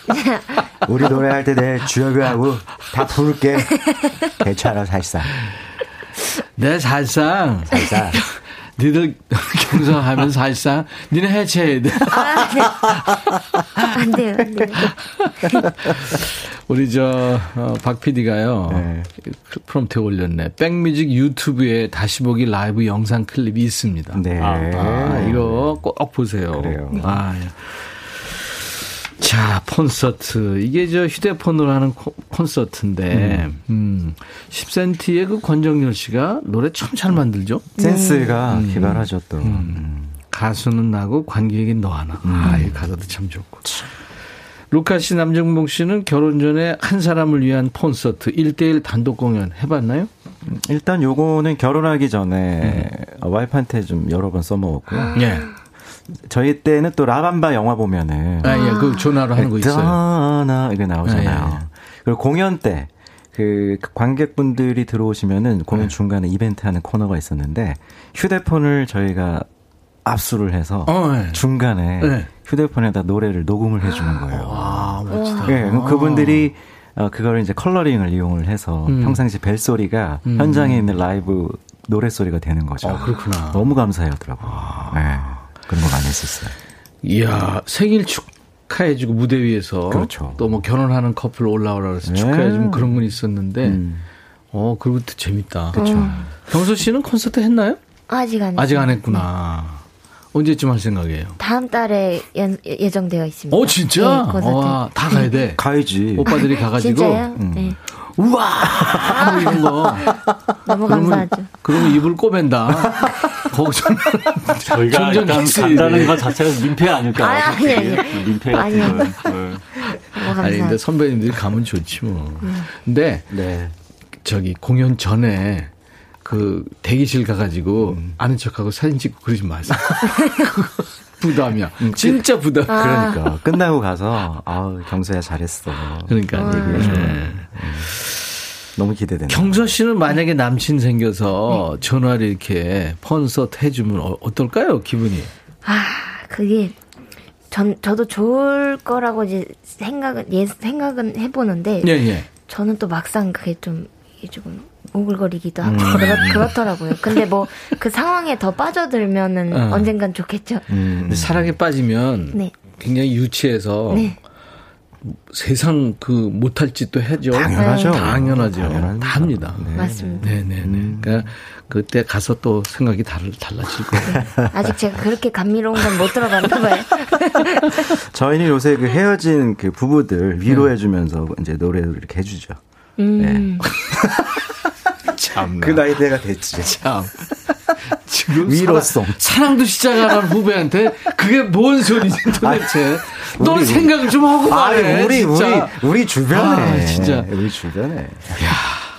우리 노래할 때 내 주혁이하고 다 부를게. 괜찮아, 살살. 내 살상. 살살. 니들 경선하면 사실상 니네 해체해야 돼. 아, 네. 안 돼요, 안 돼요. 우리 저, 어, 박 PD가요. 네. 프롬프에 올렸네. 백뮤직 유튜브에 다시 보기 라이브 영상 클립이 있습니다. 네. 아, 아 이거 꼭 보세요. 그래요. 아, 예. 자, 콘서트. 이게 저 휴대폰으로 하는 콘서트인데, 음, 음 10cm의 그 권정열 씨가 노래 참 잘 만들죠? 센스가 음. 기발하죠, 또. 음. 음. 가수는 나고 관객이 너 하나. 음. 아, 이 가사도 참 좋고. 루카 씨, 남정봉 씨는 결혼 전에 한 사람을 위한 콘서트, 1대1 단독 공연 해봤나요? 일단 요거는 결혼하기 전에 음. 와이프한테 좀 여러 번 써먹었고요. 예. 저희 때는 또 라밤바 영화 보면은 아, 예, 그 전화로 하는 거 있어요. 나 이게 나오잖아요. 아, 예. 그리고 공연 때 그 관객분들이 들어오시면은 공연 네. 중간에 이벤트 하는 코너가 있었는데 휴대폰을 저희가 압수를 해서 어, 네. 중간에 네. 휴대폰에다 노래를 녹음을 해주는 거예요. 와, 멋지다. 네, 그분들이 어, 그걸 이제 컬러링을 이용을 해서 음. 평상시 벨소리가 음. 현장에 있는 라이브 노래 소리가 되는 거죠. 어, 그렇구나. 너무 감사해하더라고요. 아. 네. 그런 거 많이 했었어요. 이야, 생일 축하해주고 무대 위에서. 그렇죠. 또 뭐 결혼하는 커플 올라오라 그래서 네. 축하해주면 그런 건 있었는데, 음. 어, 그것도 재밌다. 그렇죠. 음. 경서 씨는 콘서트 했나요? 아직 안. 아직 안 했구나. 네. 언제쯤 할 생각이에요? 다음 달에 예, 예정되어 있습니다. 어, 진짜? 네, 콘서트. 와, 다 가야 돼. 가야지. 오빠들이 가가지고. 진짜요? 음. 네. 우와! 뭐 이런 거. 너무 그러면, 감사하죠. 그러면 입을 꼬맨다. 거기서 저희가 일단 간다는 것 자체가 민폐 아닐까? 아, 아니, 아니. 민폐 같은 아니요. 건. 네. 아니, 근데 선배님들이 가면 좋지 뭐. 음. 근데, 네. 저기 공연 전에 그 대기실 가가지고 음. 아는 척하고 사진 찍고 그러지 마세요. 부담이야. 음, 진짜 부담. 아. 그러니까 끝나고 가서 아 경서야 잘했어. 그러니까 아. 얘기해 네. 음. 너무 기대된다. 경서 씨는 만약에 남친 생겨서 네. 전화를 이렇게 펀서트 해주면 어, 어떨까요 기분이? 아 그게 전 저도 좋을 거라고 이제 생각은 예 생각은 해보는데. 예 예. 저는 또 막상 그게 좀 조금 오글거리기도 하고 음. 그렇, 더라고요 근데 뭐 그 상황에 더 빠져들면은 어. 언젠간 좋겠죠. 음. 사랑에 빠지면 네. 굉장히 유치해서 네. 세상 그 못할 짓도 해죠. 당연하죠. 당연하죠. 당연합니다. 다 합니다. 네. 맞습니다. 네네네. 음. 그러니까 그때 가서 또 생각이 다를, 달라질 거예요. 네. 아직 제가 그렇게 감미로운 건 못 들어봤나 봐요. 저희는 요새 그 헤어진 그 부부들 위로해주면서 이제 노래를 이렇게 해주죠. 음. 네. 참. 그 나이 대가 됐지. 참. 지금 위로송. 사랑, 도 시작하는 후배한테 그게 뭔 소리지 도대체. 너 생각을 좀 하고 말해. 우리, 진짜. 우리, 우리 주변에. 아, 진짜. 우리 주변에. 야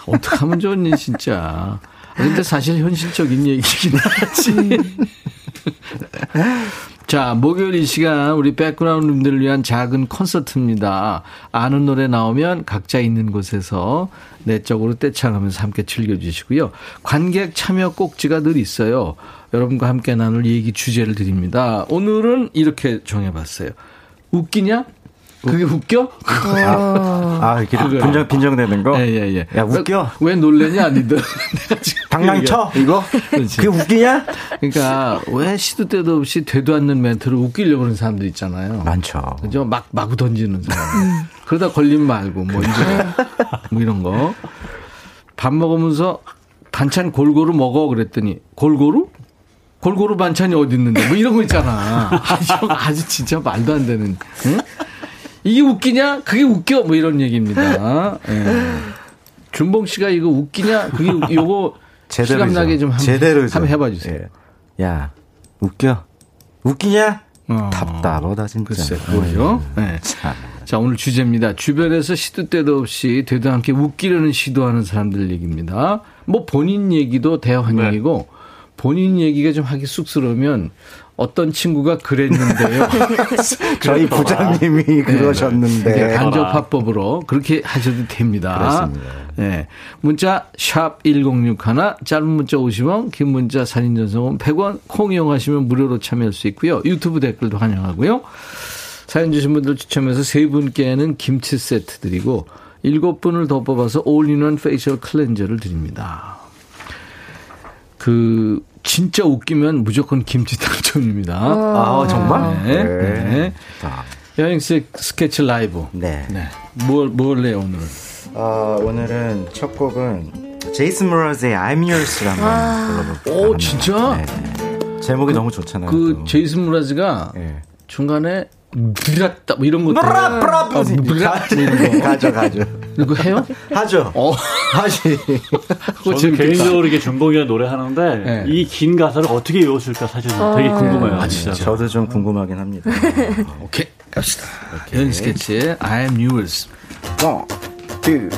어떡하면 좋니, 진짜. 근데 사실 현실적인 얘기긴 하지. 자, 목요일 이 시간 우리 백그라운드님들을 위한 작은 콘서트입니다. 아는 노래 나오면 각자 있는 곳에서 내적으로 떼창하면서 함께 즐겨주시고요. 관객 참여 꼭지가 늘 있어요. 여러분과 함께 나눌 얘기 주제를 드립니다. 오늘은 이렇게 정해봤어요. 웃기냐? 그게 웃겨? 아, 아 이렇게 빈정, 빈정되는 거? 예, 예, 예. 야, 웃겨? 왜, 왜 놀래냐, 니들? 방랑쳐? 이거? 그렇지. 그게 웃기냐? 그러니까, 왜 시도 때도 없이 되도 않는 멘트를 웃기려고 하는 사람들 있잖아요. 많죠. 그죠? 막, 마구 던지는 사람. 음. 그러다 걸림 말고, 뭐, 이제, 뭐 이런 거. 밥 먹으면서 반찬 골고루 먹어 그랬더니, 골고루? 골고루 반찬이 어디 있는데? 뭐 이런 거 있잖아. 아주, 아주 진짜 말도 안 되는. 응? 이게 웃기냐? 그게 웃겨. 뭐 이런 얘기입니다. 예. 준봉 씨가 이거 웃기냐? 그게 요거 제대로 나게 좀 한번, 제대로 한번 해봐 주세요. 예. 야 웃겨? 웃기냐? 어. 답답하다 진짜. 글쎄, 뭐죠? 네. 자 오늘 주제입니다. 주변에서 시도 때도 없이 되도 않게 웃기려는 시도하는 사람들 얘기입니다. 뭐 본인 얘기도 대환영이고 네. 본인 얘기가 좀 하기 쑥스러우면 어떤 친구가 그랬는데요. 저희 부장님이 네. 그러셨는데. 네. 간접화법으로 그렇게 하셔도 됩니다. 그렇습니다. 네. 문자 샵 1061, 짧은 문자 50원, 긴 문자 사진 전송은 100원, 콩 이용하시면 무료로 참여할 수 있고요. 유튜브 댓글도 환영하고요. 사연 주신 분들 추첨해서 세 분께는 김치 세트 드리고 일곱 분을 더 뽑아서 올인원 페이셜 클렌저를 드립니다. 그 진짜 웃기면 무조건 김치 당첨입니다. 아, 정말? 네. 네. 네. 여행 스케치 라이브. 네. 네. 뭘, 뭘 해요, 오늘? 어, 오늘은 첫 곡은 제이슨 므라즈의 I'm Yours를 한번 아. 불러볼게요. 오, 진짜? 네. 제목이 너무 좋잖아요. 그 또. 제이슨 므라즈가 네. 중간에 브라따 뭐 이런 거 브라브라 아, 가죠 가죠 이거 해요? 하죠. 어. 하시. 저는 개인적으로 이게 준봉이가 노래하는데 네. 이 긴 가사를 어떻게 외웠을까 사실 어. 되게 궁금해요. 아, 진짜. 저도 좀 궁금하긴 합니다. 아, 오케이 갑시다. 여행 스케치의 I'm Yours. One, two,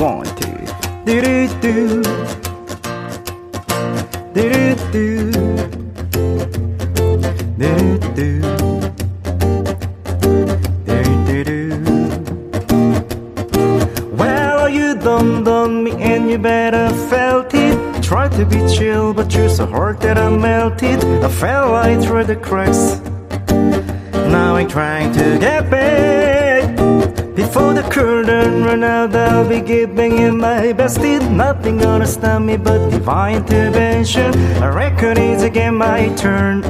one, two. 뚜루뚜. 뚜루뚜. 뚜루뚜. Done me and you better felt it. Tried to be chill, but you're so hard that I melted. I fell right through the cracks. Now I'm trying to get back. Before the curtain run out, I'll be giving you my best. It nothing gonna stop me but divine intervention. I reckon it's again my turn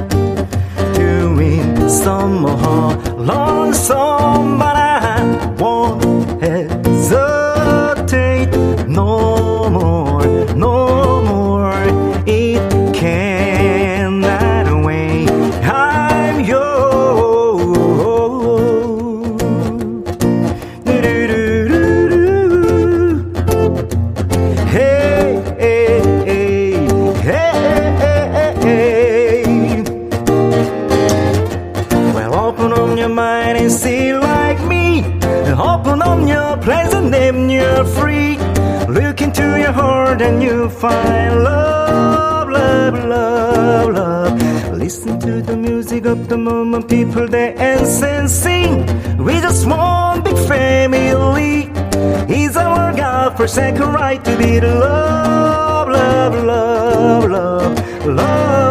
to win some more. Lonesome, but I won't find love, love, love, love. Listen to the music of the moment, people dance and sing. We just one big family. It's our God forsaken right to be the love, love, love, love, love.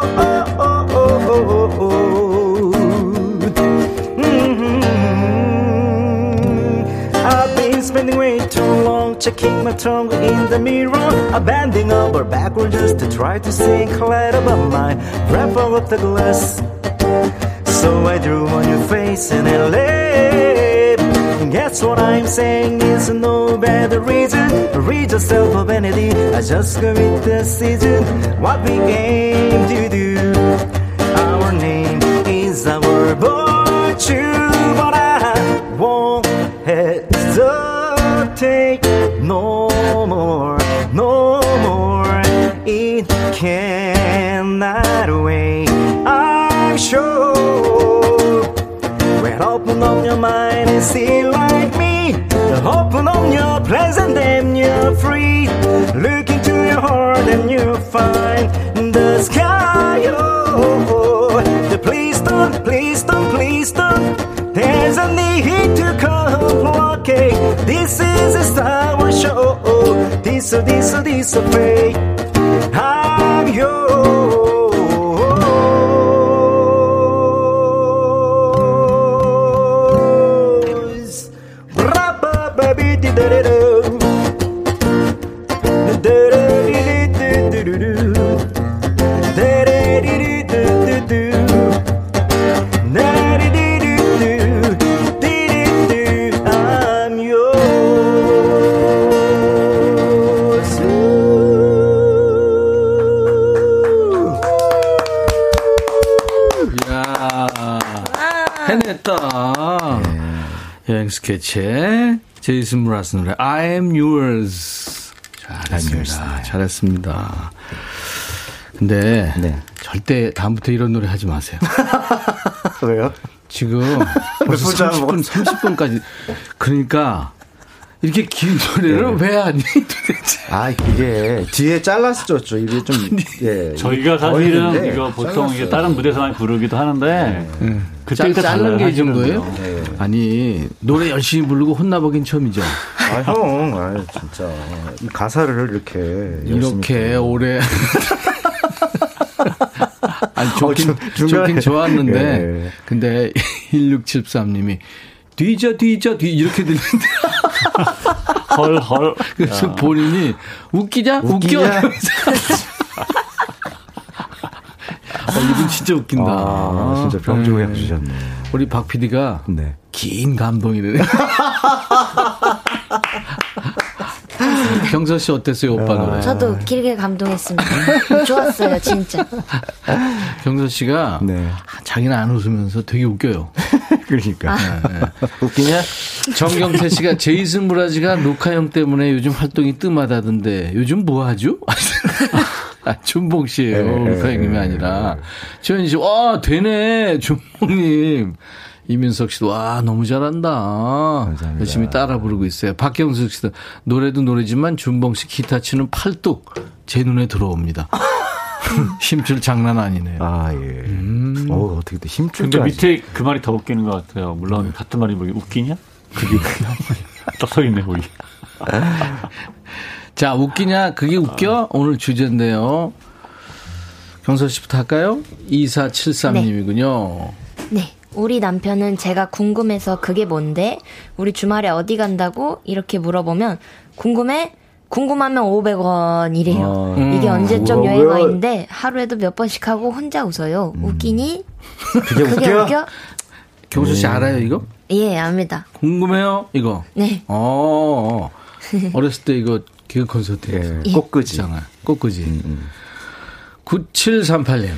checking my tongue in the mirror. I'm bending over backward just to try to see clear above my breath of the glass. So I drew on your face and I lay Guess what I'm saying is no better reason. Read yourself of vanity. I just commit the season. What we aim to do. Our name is our virtue, your mind and see like me, open up your plans and then you're free. Look into your heart and you'll find the sky. Oh, the please don't, please don't, please don't. There's a need to come complicate. This is a Star show. This, this, this, fate. I'm 스케치의 제이슨 브라스 노래 I am yours. 자, 잘했습니다. 잘했습니다. 근데 네. 절대 다음부터 이런 노래 하지 마세요. 왜요? 지금 벌써 30분, 30분까지. 그러니까 이렇게 긴 노래를 네. 왜 하니 도대체? 아 이게 뒤에 잘라서 줬죠. 이게 좀 예. 저희가 사실은 이거 보통 이게 다른 무대에서 많이 부르기도 하는데 네. 그때 자른 게 이 정도예요? 네. 아니 노래 열심히 부르고 혼나보긴 처음이죠. 아 형, 아 진짜 가사를 이렇게 이렇게 오래. 아니 좋긴 어, 중, 좋긴 좋았는데 예. 근데 1673님이 뒤져 뒤져 뒤 이렇게 들리는데 헐 헐. 그래서 본인이 웃기냐? 웃기냐? 웃겨. 어, 이분 진짜 웃긴다. 아, 진짜 병조약 네. 주셨네. 우리 박 PD가 네. 긴 감동이네. 경서 씨 어땠어요, 오빠 노래? 저도 길게 감동했습니다. 좋았어요, 진짜. 경서 씨가 네. 자기는 안 웃으면서 되게 웃겨요. 그러니까. 아. 네, 네. 웃기냐? 정경태 씨가 제이슨 브라지가 녹화 형 때문에 요즘 활동이 뜸하다던데 요즘 뭐 하죠? 아, 준봉 씨예요. 네, 우리 형님이 아니라. 최현희 씨, 와, 되네. 준봉님. 이민석 씨도 와 너무 잘한다. 감사합니다. 열심히 따라 부르고 있어요. 박경숙 씨도 노래도 노래지만 준봉 씨 기타 치는 팔뚝 제 눈에 들어옵니다. 힘줄 장난 아니네요. 아 예. 음. 어 어떻게 또 힘줄. 근데 밑에 그 말이 더 웃기는 것 같아요. 물론 같은 말이 뭐 웃기냐? 그게 딱서 있네 거기. 자 웃기냐? 그게 웃겨? 오늘 주제인데요. 경서 씨부터 할까요? 2473님이군요. 네. 네. 우리 남편은 제가 궁금해서 그게 뭔데? 우리 주말에 어디 간다고? 이렇게 물어보면 궁금해? 궁금하면 500원 이래요. 아, 음, 이게 언제적 여행가인데 하루에도 몇 번씩 하고 혼자 웃어요. 음. 웃기니? 그게, 그게 웃겨? 경수 씨 음. 알아요 이거? 예, 압니다. 궁금해요 이거? 네. 어, 어렸을 때 이거 개그 콘서트 예, 예. 꽃끄지잖아. 꽃끄지. 음, 음. 9738님.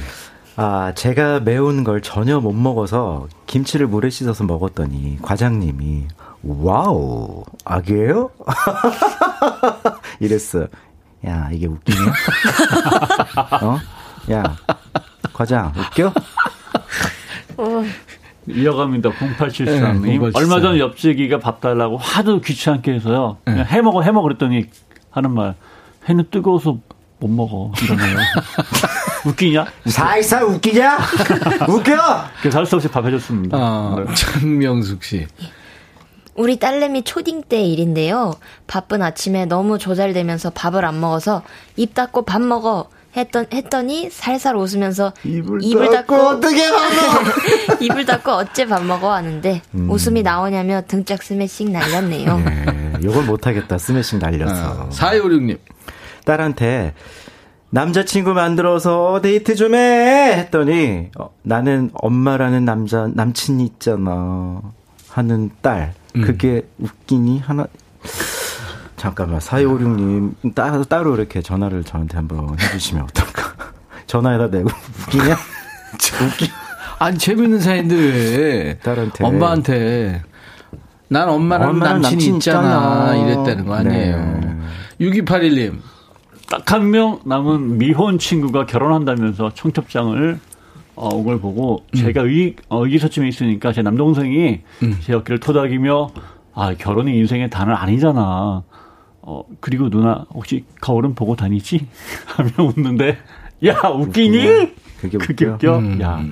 아, 제가 매운 걸 전혀 못 먹어서 김치를 물에 씻어서 먹었더니 과장님이 와우, 악이에요? 이랬어. 야, 이게 웃기냐? 어? 야, 과장, 웃겨? 어. 이어갑니다. 0873님. 네, 얼마 전 옆집이가 밥 달라고 하도 귀찮게 해서요. 네. 해먹어, 해먹어 그랬더니 하는 말. 해는 뜨거워서 못 먹어. 이러네요. 웃기냐? 살살 웃기냐? 웃겨! 그래서 할수 없이 밥 해줬습니다. 아, 네. 장명숙 씨. 우리 딸내미 초딩 때 일인데요. 바쁜 아침에 너무 조잘되면서 밥을 안 먹어서 입 닫고 밥 먹어. 했던 했더니 살살 웃으면서 입을, 입을 닫고, 닫고 어떻게 밥 먹어? 입을 닫고 어째 밥 먹어 하는데 음. 웃음이 나오냐며 등짝 스매싱 날렸네요. 네, 이걸 못하겠다 스매싱 날렸어. 아, 4256님 딸한테 남자친구 만들어서 데이트 좀 해! 했더니, 어, 나는 엄마라는 남자, 남친이 있잖아. 하는 딸. 음. 그게 웃기니? 하나, 잠깐만, 4256님, 따로, 따로 이렇게 전화를 저한테 한번 해주시면 어떨까? 전화에다 대고, 웃기냐? 웃기. 아니, 재밌는 사이인데 왜? 딸한테. 엄마한테. 난 엄마랑 남친이 남친 있잖아. 있잖아. 이랬다는 거 아니에요. 네. 6281님. 딱 한 명 남은 미혼 친구가 결혼한다면서 청첩장을 어, 온걸 보고 음. 제가 의, 어, 의기소침해 있으니까 제 남동생이 음. 제 어깨를 토닥이며 아 결혼이 인생의 단어 아니잖아. 어 그리고 누나 혹시 거울은 보고 다니지? 하며 웃는데 야 웃기니? 그게 웃겨. 그게 웃겨? 음. 야.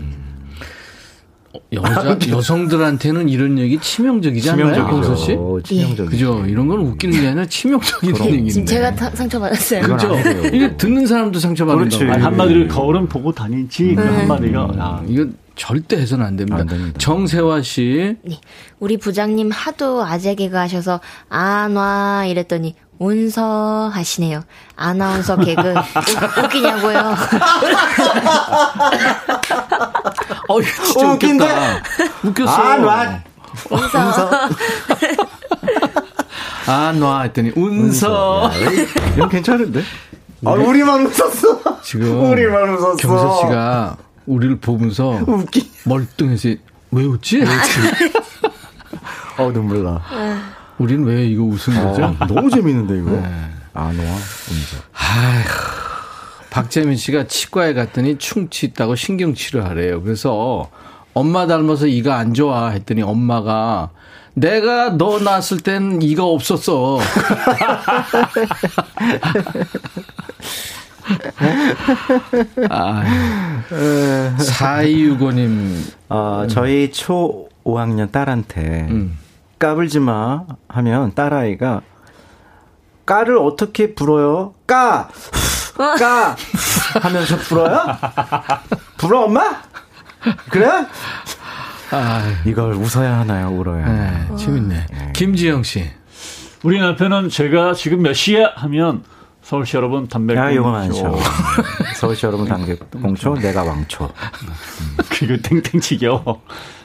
여자 여성들한테는 이런 얘기 치명적이지 않나요, 공서 씨? 치명적. 그죠? 이런 건 웃기는 게 아니라 치명적인 얘기인데. 지금 제가 타, 상처받았어요. 그죠? 이게 듣는 사람도 상처받는 거. 한마디로 거울은 보고 다니지 그 네. 한마디가. 음, 야. 이거 절대 해서는 안 됩니다. 안 됩니다. 정세화 씨. 네. 우리 부장님 하도 아재 개그 하셔서 안와 이랬더니 운서 하시네요. 아나운서 개그 웃, 웃기냐고요. 어, 진짜 어, 웃긴다. 웃겼어. 아, 놔. 운서. 아, 놔 했더니 운서. 이건 괜찮은데? 아, 우리만 웃었어. 지금 우리만 웃었어. 경서 씨가 우리를 보면서 웃기. 멀뚱해서 왜 웃지? 왜 웃지? 어, 눈물 나. 우리는 왜 이거 웃은 거죠? 아, 너무 재밌는데 이거. 네. 아 노아 음소. 아휴. 박재민 씨가 치과에 갔더니 충치 있다고 신경 치료하래요. 그래서 엄마 닮아서 이가 안 좋아 했더니 엄마가 내가 너 낳았을 땐 이가 없었어. 아, 4265님. 어, 저희 초 5학년 딸한테 음. 까불지 마 하면 딸아이가 까를 어떻게 불어요? 까! 까! 하면서 불어요? 불어, 엄마? 그래? 아, 이걸 웃어야 하나요, 울어야 하나요? 네, 재밌네. 네. 김지영 씨. 우리 남편은 제가 지금 몇 시야? 하면 서울시 여러분 담배 야, 이거 많죠. 서울시 여러분 담배 공초, 내가 왕초. 그리고 땡땡치겨.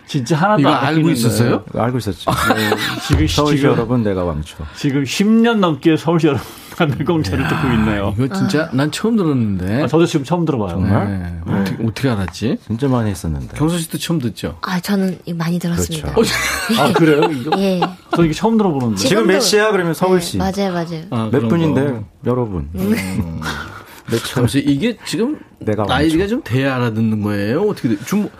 진짜 하나도 이거 알고 있었어요? 알고 있었죠. 네. 지금 서울시 지금, 여러분 내가 왕초. 지금 10년 넘게 서울시 여러분 하늘공차를 듣고 있네요. 이거 진짜 아. 난 처음 들었는데. 아, 저도 지금 처음 들어봐요. 정말? 네. 네. 어떻게, 어떻게, 알았지? 진짜 많이 했었는데. 경서 씨도 처음 듣죠? 아, 저는 많이 들었습니다. 그렇죠. 아, 그래요? 이거? 예. 저 이게 처음 들어보는데. 지금 몇 시야? 그러면 서울시. 네, 맞아요, 맞아요. 아, 몇 분인데, 여러분. 음. 몇 잠시 이게 지금 내가 나이가 좀 돼야 알아듣는 거예요? 어떻게 돼? 중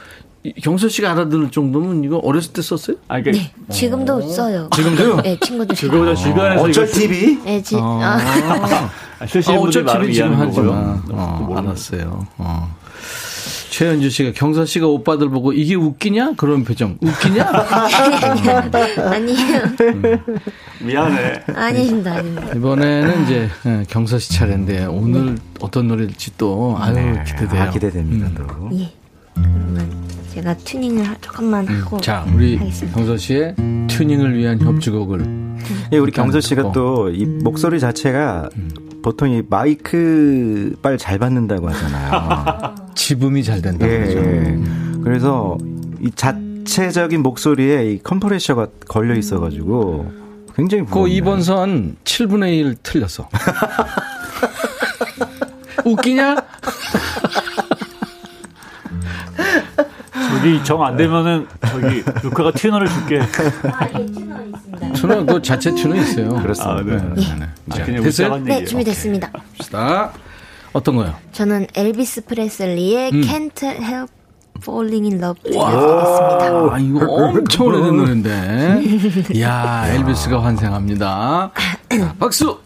경서 씨가 알아들을 정도면 이거 어렸을 때 썼어요? 아, 그러니까 네, 지금도 어. 써요. 지금도요? 네, 친구들. 지금보다 주변에서 어쩔 TV? 네, 지. 아. 아. 아, 쓰시는 아, 어쩔 TV 지금 하지만 어, 알았어요. 어. 최현주 씨가 경서 씨가 오빠들 보고 이게 웃기냐? 그런 표정. 웃기냐? 아니에요. 음. 미안해. 아닙니다, 아닙니다. 이번에는 이제 예, 경서 씨 차례인데 오늘 네. 어떤 노래일지 또 아유 네. 기대돼요. 아, 기대됩니다. 음. 또. 예. 그러면 제가 튜닝을 조금만 음. 하고 자 우리 하겠습니다. 경서 씨의 튜닝을 위한 협주곡을 예, 우리 경서 씨가 또 이 목소리 자체가 음. 보통 이 마이크 빨 잘 받는다고 하잖아요. 지음이 잘 된다고 예, 하죠. 예. 그래서 이 자체적인 목소리에 이 컴프레셔가 걸려 있어가지고 굉장히 그 2번 선 7분의 1 틀렸어. 웃기냐? 저기 정안 되면은 저기 루카가 튜너를 줄게. 아, 예, 튜너 있습니다. 튜너 그 자체 튜너 있어요. 그렇습니다. 아, 네. 네. 네. 자, 아, 됐어요? 네, 준비됐습니다. 봅시다. 어떤 거요? 저는 엘비스 프레슬리의 음. Can't Help Falling in Love 드리겠습니다. 아, 이거 엄청 오래된 노래인데. 이야, 엘비스가 환생합니다. 자, 박수!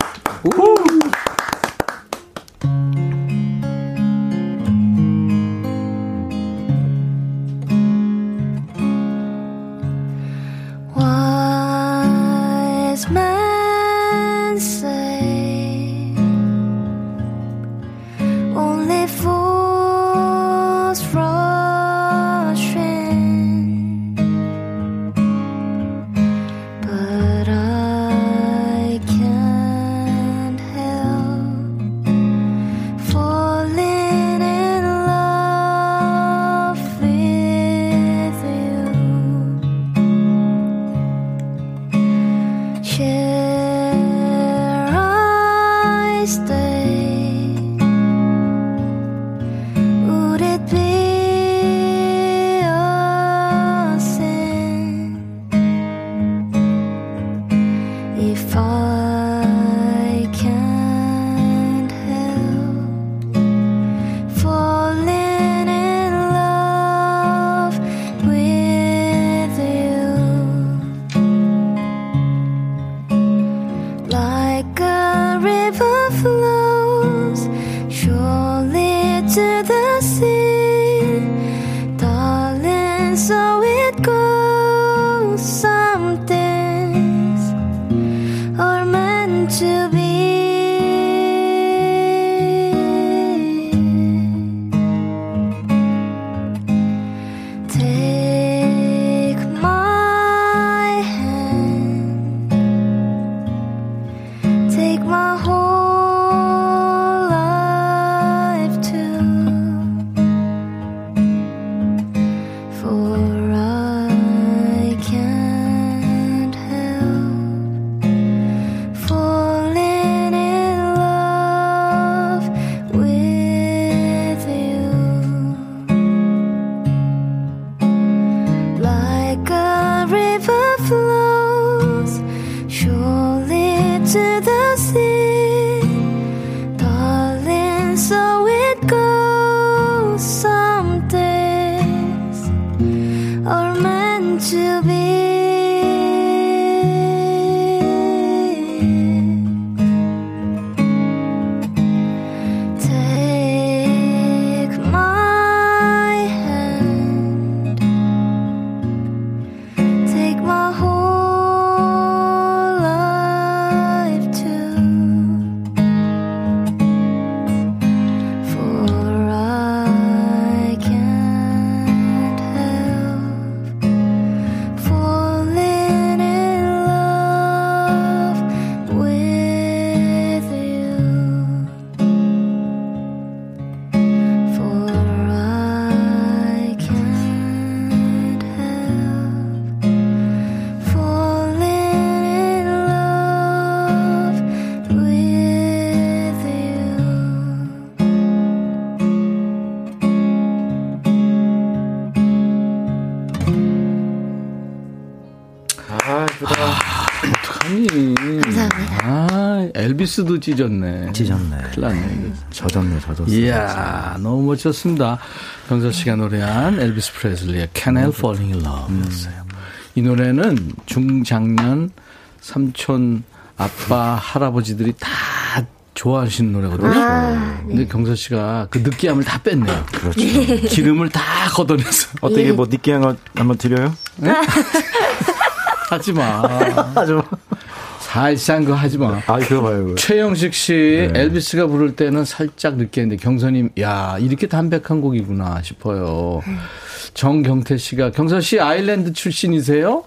우! 보이스도 찢었네. 찢었네. 큰일 났네. 젖었네, 젖었어. 이야, 너무 멋졌습니다. 병서 씨가 노래한 엘비스 프레슬리의 Can I Falling in Love 였어요. 이 노래는 중장년 삼촌 아빠 할아버지들이 다 좋아하시는 노래거든요. 아, 네. 근데 경서 씨가 그 느끼함을 다 뺐네요. 그렇죠. 기름을 다 걷어냈어. 어떻게 예. 뭐 느끼한 거 한번 드려요? 네? 하지 마. 하지 마. 살짝 그 하지 마. 아, 그거 봐요. 최영식 씨, 네. 엘비스가 부를 때는 살짝 느끼했는데 경선님, 야 이렇게 담백한 곡이구나 싶어요. 정경태 씨가 경선 씨 아일랜드 출신이세요?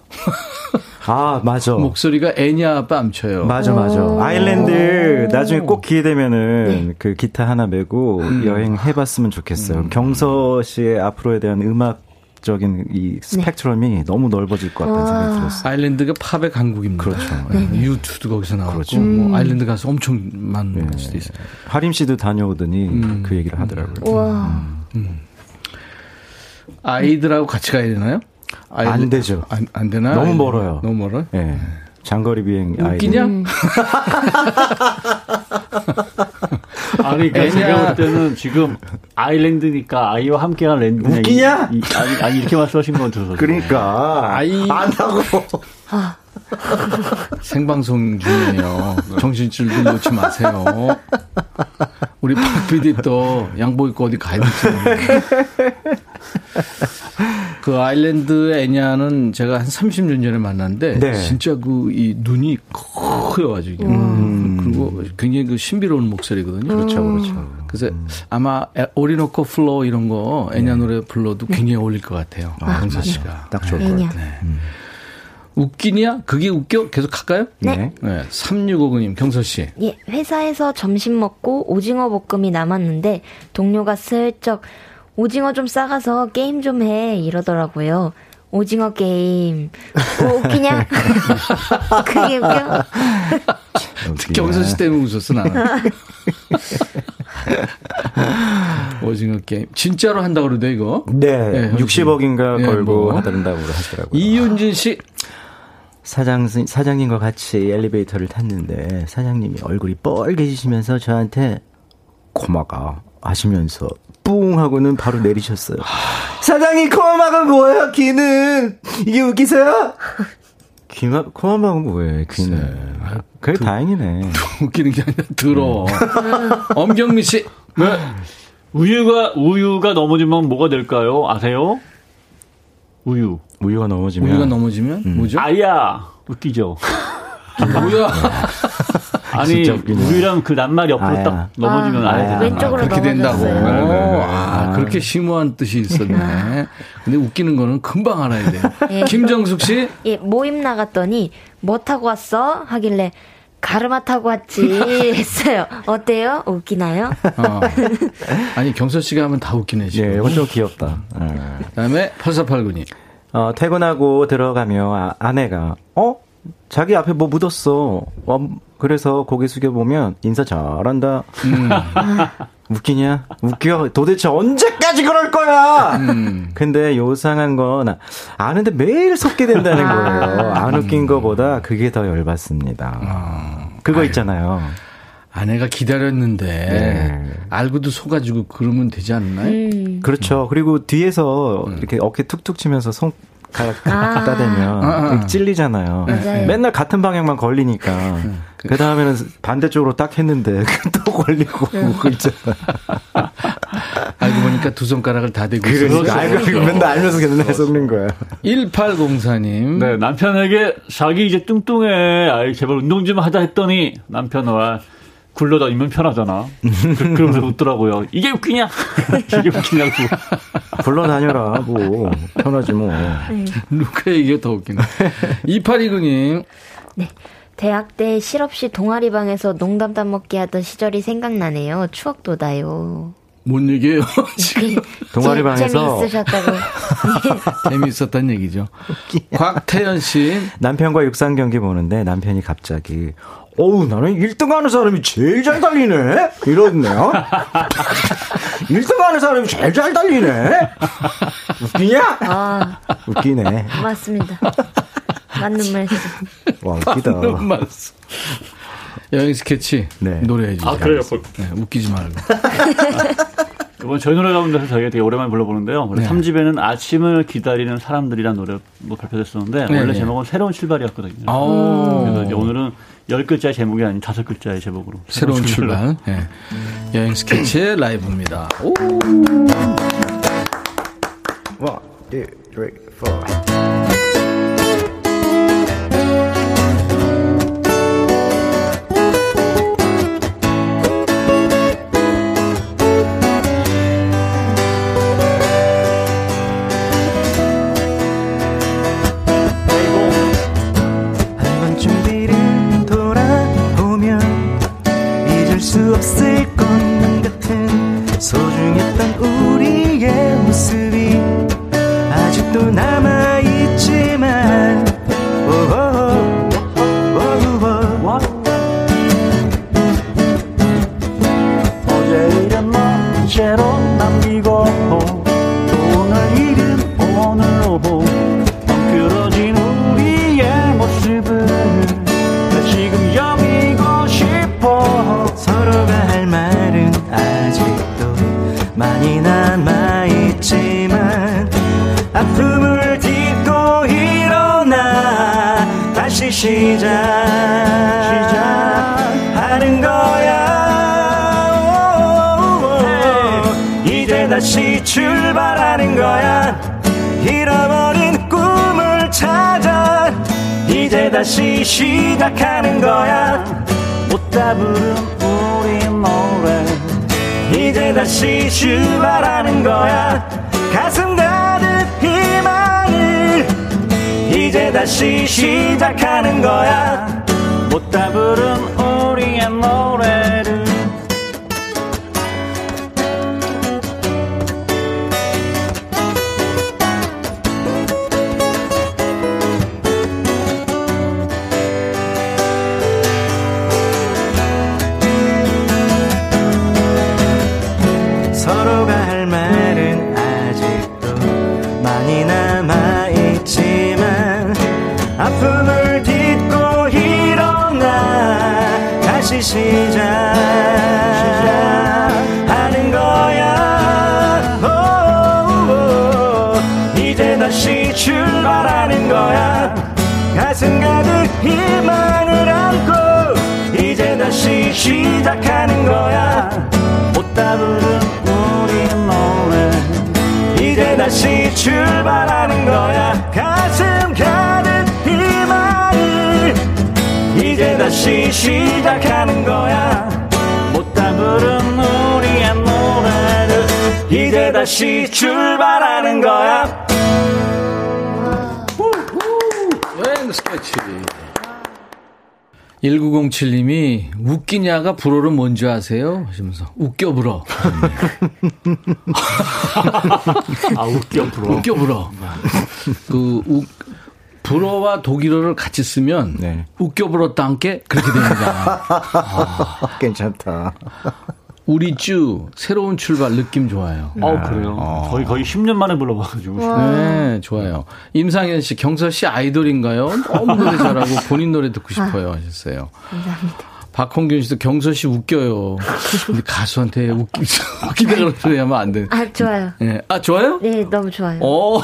아, 맞아. 목소리가 애냐 뺨쳐요. 맞아, 맞아. 아일랜드 나중에 꼭 기회 되면은 네. 그 기타 하나 메고 음. 여행 해봤으면 좋겠어요. 음. 경서 씨의 앞으로에 대한 음악 적인 이 스펙트럼이 네. 너무 넓어질 것 같다는 생각이 들었어요. 아일랜드가 팝의 강국입니다. 그렇죠. 네. 유튜도 거기서 나왔고 그렇죠. 뭐 음. 아일랜드 가서 엄청 많은 네. 수도 있어요. 하림 씨도 다녀오더니 음. 그 얘기를 하더라고요. 와. 음. 아이들하고 같이 가야 되나요? 아이들, 안 되죠. 안, 안 되나? 너무 멀어요. 너무 멀어요? 네. 장거리 비행 웃기냐? 음. 아니, 그러니까 제가 볼 때는 지금 아일랜드니까 아이와 함께한 랜드. 웃기냐? 이, 아니, 아니, 이렇게 말씀하신 건 들어서. 그러니까. 아이. 안다고. 아. 생방송 중이에요. 정신 줄 좀 놓지 마세요. 우리 박 PD 또 양복 입고 어디 가야 되잖아요. 그 아일랜드 애냐는 제가 한 30년 전에 만났는데 네. 진짜 그 이 눈이 커여가지고 음. 그리고 굉장히 그 신비로운 목소리거든요. 그렇죠, 그렇죠. 그래서 음. 아마 오리노코 플로 이런 거 애냐 네. 노래 불러도 굉장히 어울릴 것 같아요. 아, 홍사 씨가 딱 좋을 것 같아요. 네. 음. 웃기냐? 그게 웃겨? 계속 할까요? 네. 네. 3659님, 경서씨. 예, 회사에서 점심 먹고 오징어 볶음이 남았는데 동료가 슬쩍 오징어 좀 싸가서 게임 좀 해. 이러더라고요. 오징어 게임. 뭐 웃기냐? 그게 웃겨? 경서 씨 때문에 웃었어, 나는. 오징어 게임. 진짜로 한다고 그러대, 이거? 네. 네 60억인가 네, 걸고 뭐. 하던다고 하시더라고요. 이윤진 씨. 사장, 사장님과 같이 엘리베이터를 탔는데 사장님이 얼굴이 뻘개지시면서 저한테 고마가 하시면서 뿡 하고는 바로 내리셨어요. 사장님 코마가 뭐예요? 귀는 이게 웃기세요? 귀마 코마가 뭐예요? 귀는. 네. 그래 드, 다행이네. 웃기는 게 아니라 들어. 엄경미 씨. 네. 우유가 우유가 넘어지면 뭐가 될까요? 아세요? 우유. 우유가 넘어지면 우유가 넘어지면 음. 뭐죠? 아야 웃기죠. 뭐야? 아니 우리랑 그 낱말이 옆으로 아야. 딱 넘어지면 아, 아야 왼쪽으로 아, 그렇게 된다고. 네, 네, 네. 아, 그렇게 심오한 뜻이 있었네. 근데 웃기는 거는 금방 알아야 돼요. 예. 김정숙 씨? 예, 모임 나갔더니 뭐 타고 왔어? 하길래 가르마 타고 왔지 했어요. 어때요? 웃기나요? 어. 아니 경서 씨가 하면 다 웃기네 지금. 예, 이건 좀 귀엽다. 네. 그다음에 8489님. 어, 퇴근하고 들어가며 아, 아내가 어 자기 앞에 뭐 묻었어. 어, 그래서 고개 숙여 보면 인사 잘한다. 음. 웃기냐? 웃겨. 도대체 언제까지 그럴 거야? 음. 근데 요상한 건 아는데 매일 속게 된다는 거예요. 안 웃긴 거보다 그게 더 열받습니다. 어. 그거 아유. 있잖아요. 아내가 기다렸는데 네. 알고도 속아지고 그러면 되지 않나요? 음. 그렇죠. 그리고 뒤에서 음. 이렇게 어깨 툭툭 치면서 손 갖다 아. 대면 아, 아. 찔리잖아요. 맞아요. 맨날 같은 방향만 걸리니까. 음. 그 다음에는 반대쪽으로 딱 했는데 또 걸리고 음. 그 있잖아. 알고 보니까 두 손가락을 다 대고 그러니까 알고 맨날 알면서 맨날 속는 거야. 1804님. 네, 남편에게 자기 이제 뚱뚱해. 아이, 제발 운동 좀 하자 했더니 남편 와 굴러다니면 편하잖아. 그, 그러면서 웃더라고요. 이게 웃기냐? 이게 웃기냐고. 굴러다녀라, 뭐. 편하지 뭐. 네. 누가 이게 더 웃기나. 2829님. 네. 대학 때 실없이 동아리방에서 농담 따먹기 하던 시절이 생각나네요. 추억 돋아요. 뭔 얘기예요? 지금 동아리 방에서 재미있으셨다고. 재미있었단 얘기죠. 곽태연 씨 남편과 육상 경기 보는데 남편이 갑자기 어우, 나는 1등 하는 사람이 제일 잘 달리네? 이러네요. 1등 하는 사람이 제일 잘 달리네? 웃기냐? 아. 웃기네. 맞습니다. 맞는 말씀. 와, 웃기다. 맞는 말씀. 여행 스케치 네. 노래해 주세요. 아, 그래요? 네, 웃기지 말고. 이번 저희 노래 가운데서 저희가 되게 오랜만에 불러보는데요. 원래 네. 3집에는 아침을 기다리는 사람들이란 노래 뭐 발표됐었는데 네, 원래 네. 제목은 새로운 출발이었거든요. 오. 그래서 이제 오늘은 10글자의 제목이 아닌 5글자의 제목으로 새로운, 출발. 출발. 네. 여행 스케치의 라이브입니다. 오. One, two, three, four. 다시 시작하는 거야. 못다 부른 다시 출발하는 거야 여행 스케치 1907님이 웃기냐가 불어는 뭔지 아세요? 하시면서 웃겨 불어. 아 웃겨 불어. 웃겨 불어. 그 웃, 불어와 독일어를 같이 쓰면 네. 웃겨 불었다 함께 그렇게 됩니다. 아. 괜찮다. 우리 쭈 새로운 출발 느낌 좋아요. 어 그래요. 어. 거의 거의 10년 만에 불러봐가지고. 네 좋아요. 임상현 씨 경서 씨 아이돌인가요? 너무 노래 잘하고 본인 노래 듣고 싶어요 하셨어요. 감사합니다. 박홍균 씨도 경서 씨 웃겨요. 근데 가수한테 웃기, 웃기다 그런 소리 하면 안 돼. 아, 좋아요. 네. 아, 좋아요? 네, 너무 좋아요. 어.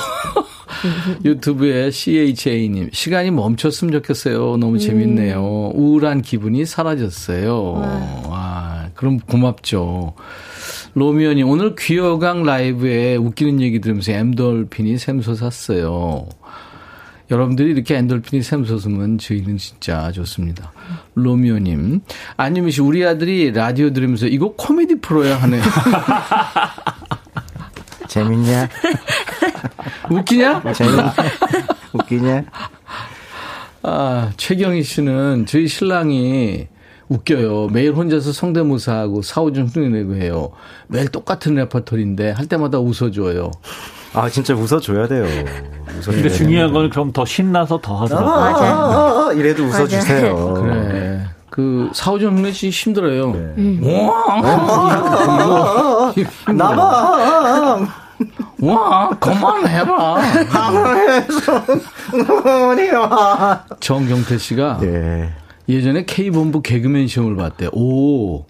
유튜브에 CHA님, 시간이 멈췄으면 좋겠어요. 너무 음. 재밌네요. 우울한 기분이 사라졌어요. 와, 와 그럼 고맙죠. 로미언이 오늘 귀여강 라이브에 웃기는 얘기 들으면서 엠돌핀이 샘솟았어요. 여러분들이 이렇게 엔돌핀이 샘솟으면 저희는 진짜 좋습니다. 로미오님. 아니면 우리 아들이 라디오 들으면서 이거 코미디 프로야 하네. 재밌냐? 웃기냐? 재밌, 웃기냐? 아, 최경희 씨는 저희 신랑이 웃겨요. 매일 혼자서 성대모사하고 사오중 흉내내고 해요. 매일 똑같은 레퍼토리인데 할 때마다 웃어줘요. 아 진짜 웃어줘야 돼요. 근데 중요한 건 그럼 더 신나서 더 하더라고요. 아, 맞아. 아, 아, 이래도 웃어주세요. 그래. 그 사오정 흉내 씨 힘들어요. 네. 음. 와, 나봐. 와, 그만해라. 방해서, 정경태 씨가. 네. 예전에 K본부 개그맨 시험을 봤대. 오.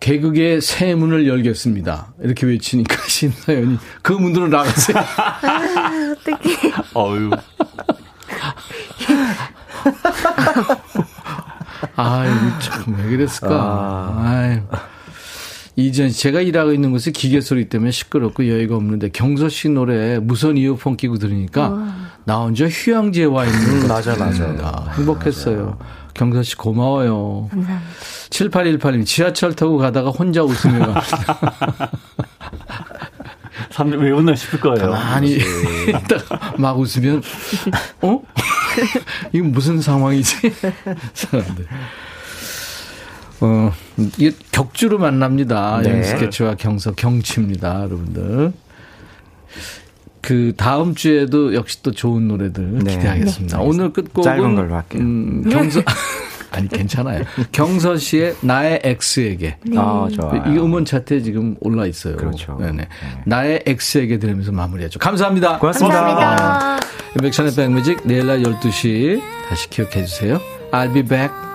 개그의 새 문을 열겠습니다. 이렇게 외치니까 심사연이 그 문으로 나가세요. 아, 어떡해. 어유. 아유, 참, 왜 그랬을까. 아. 아유. 이전 제가 일하고 있는 곳에 기계 소리 때문에 시끄럽고 여유가 없는데 경서 씨 노래 무선 이어폰 끼고 들으니까 와. 나 혼자 휴양지에 와 있는 맞아 맞아 아, 행복했어요. 맞아요. 경서 씨 고마워요. 감사합니다. 7818님 지하철 타고 가다가 혼자 웃으며 갑니다. 사람들 왜 웃나 싶을 거예요. 가만히 막 웃으면 어? 이건 무슨 상황이지? 사람들. 어, 이게 격주로 만납니다. 네. 영스케치와 경서 경치입니다, 여러분들. 그 다음 주에도 역시 또 좋은 노래들 네. 기대하겠습니다. 네. 오늘 끝곡은 짧은 걸로 할게요. 음, 경서 아니 괜찮아요. 경서 씨의 나의 X에게. 네. 아, 좋아요. 이 음원 차트에 지금 올라 있어요. 그렇죠. 네네. 네. 나의 X에게 들으면서 마무리하죠. 감사합니다. 고맙습니다. 감사합니다. 백션의 백뮤직 내일 날 12시 다시 기억해 주세요. I'll be back.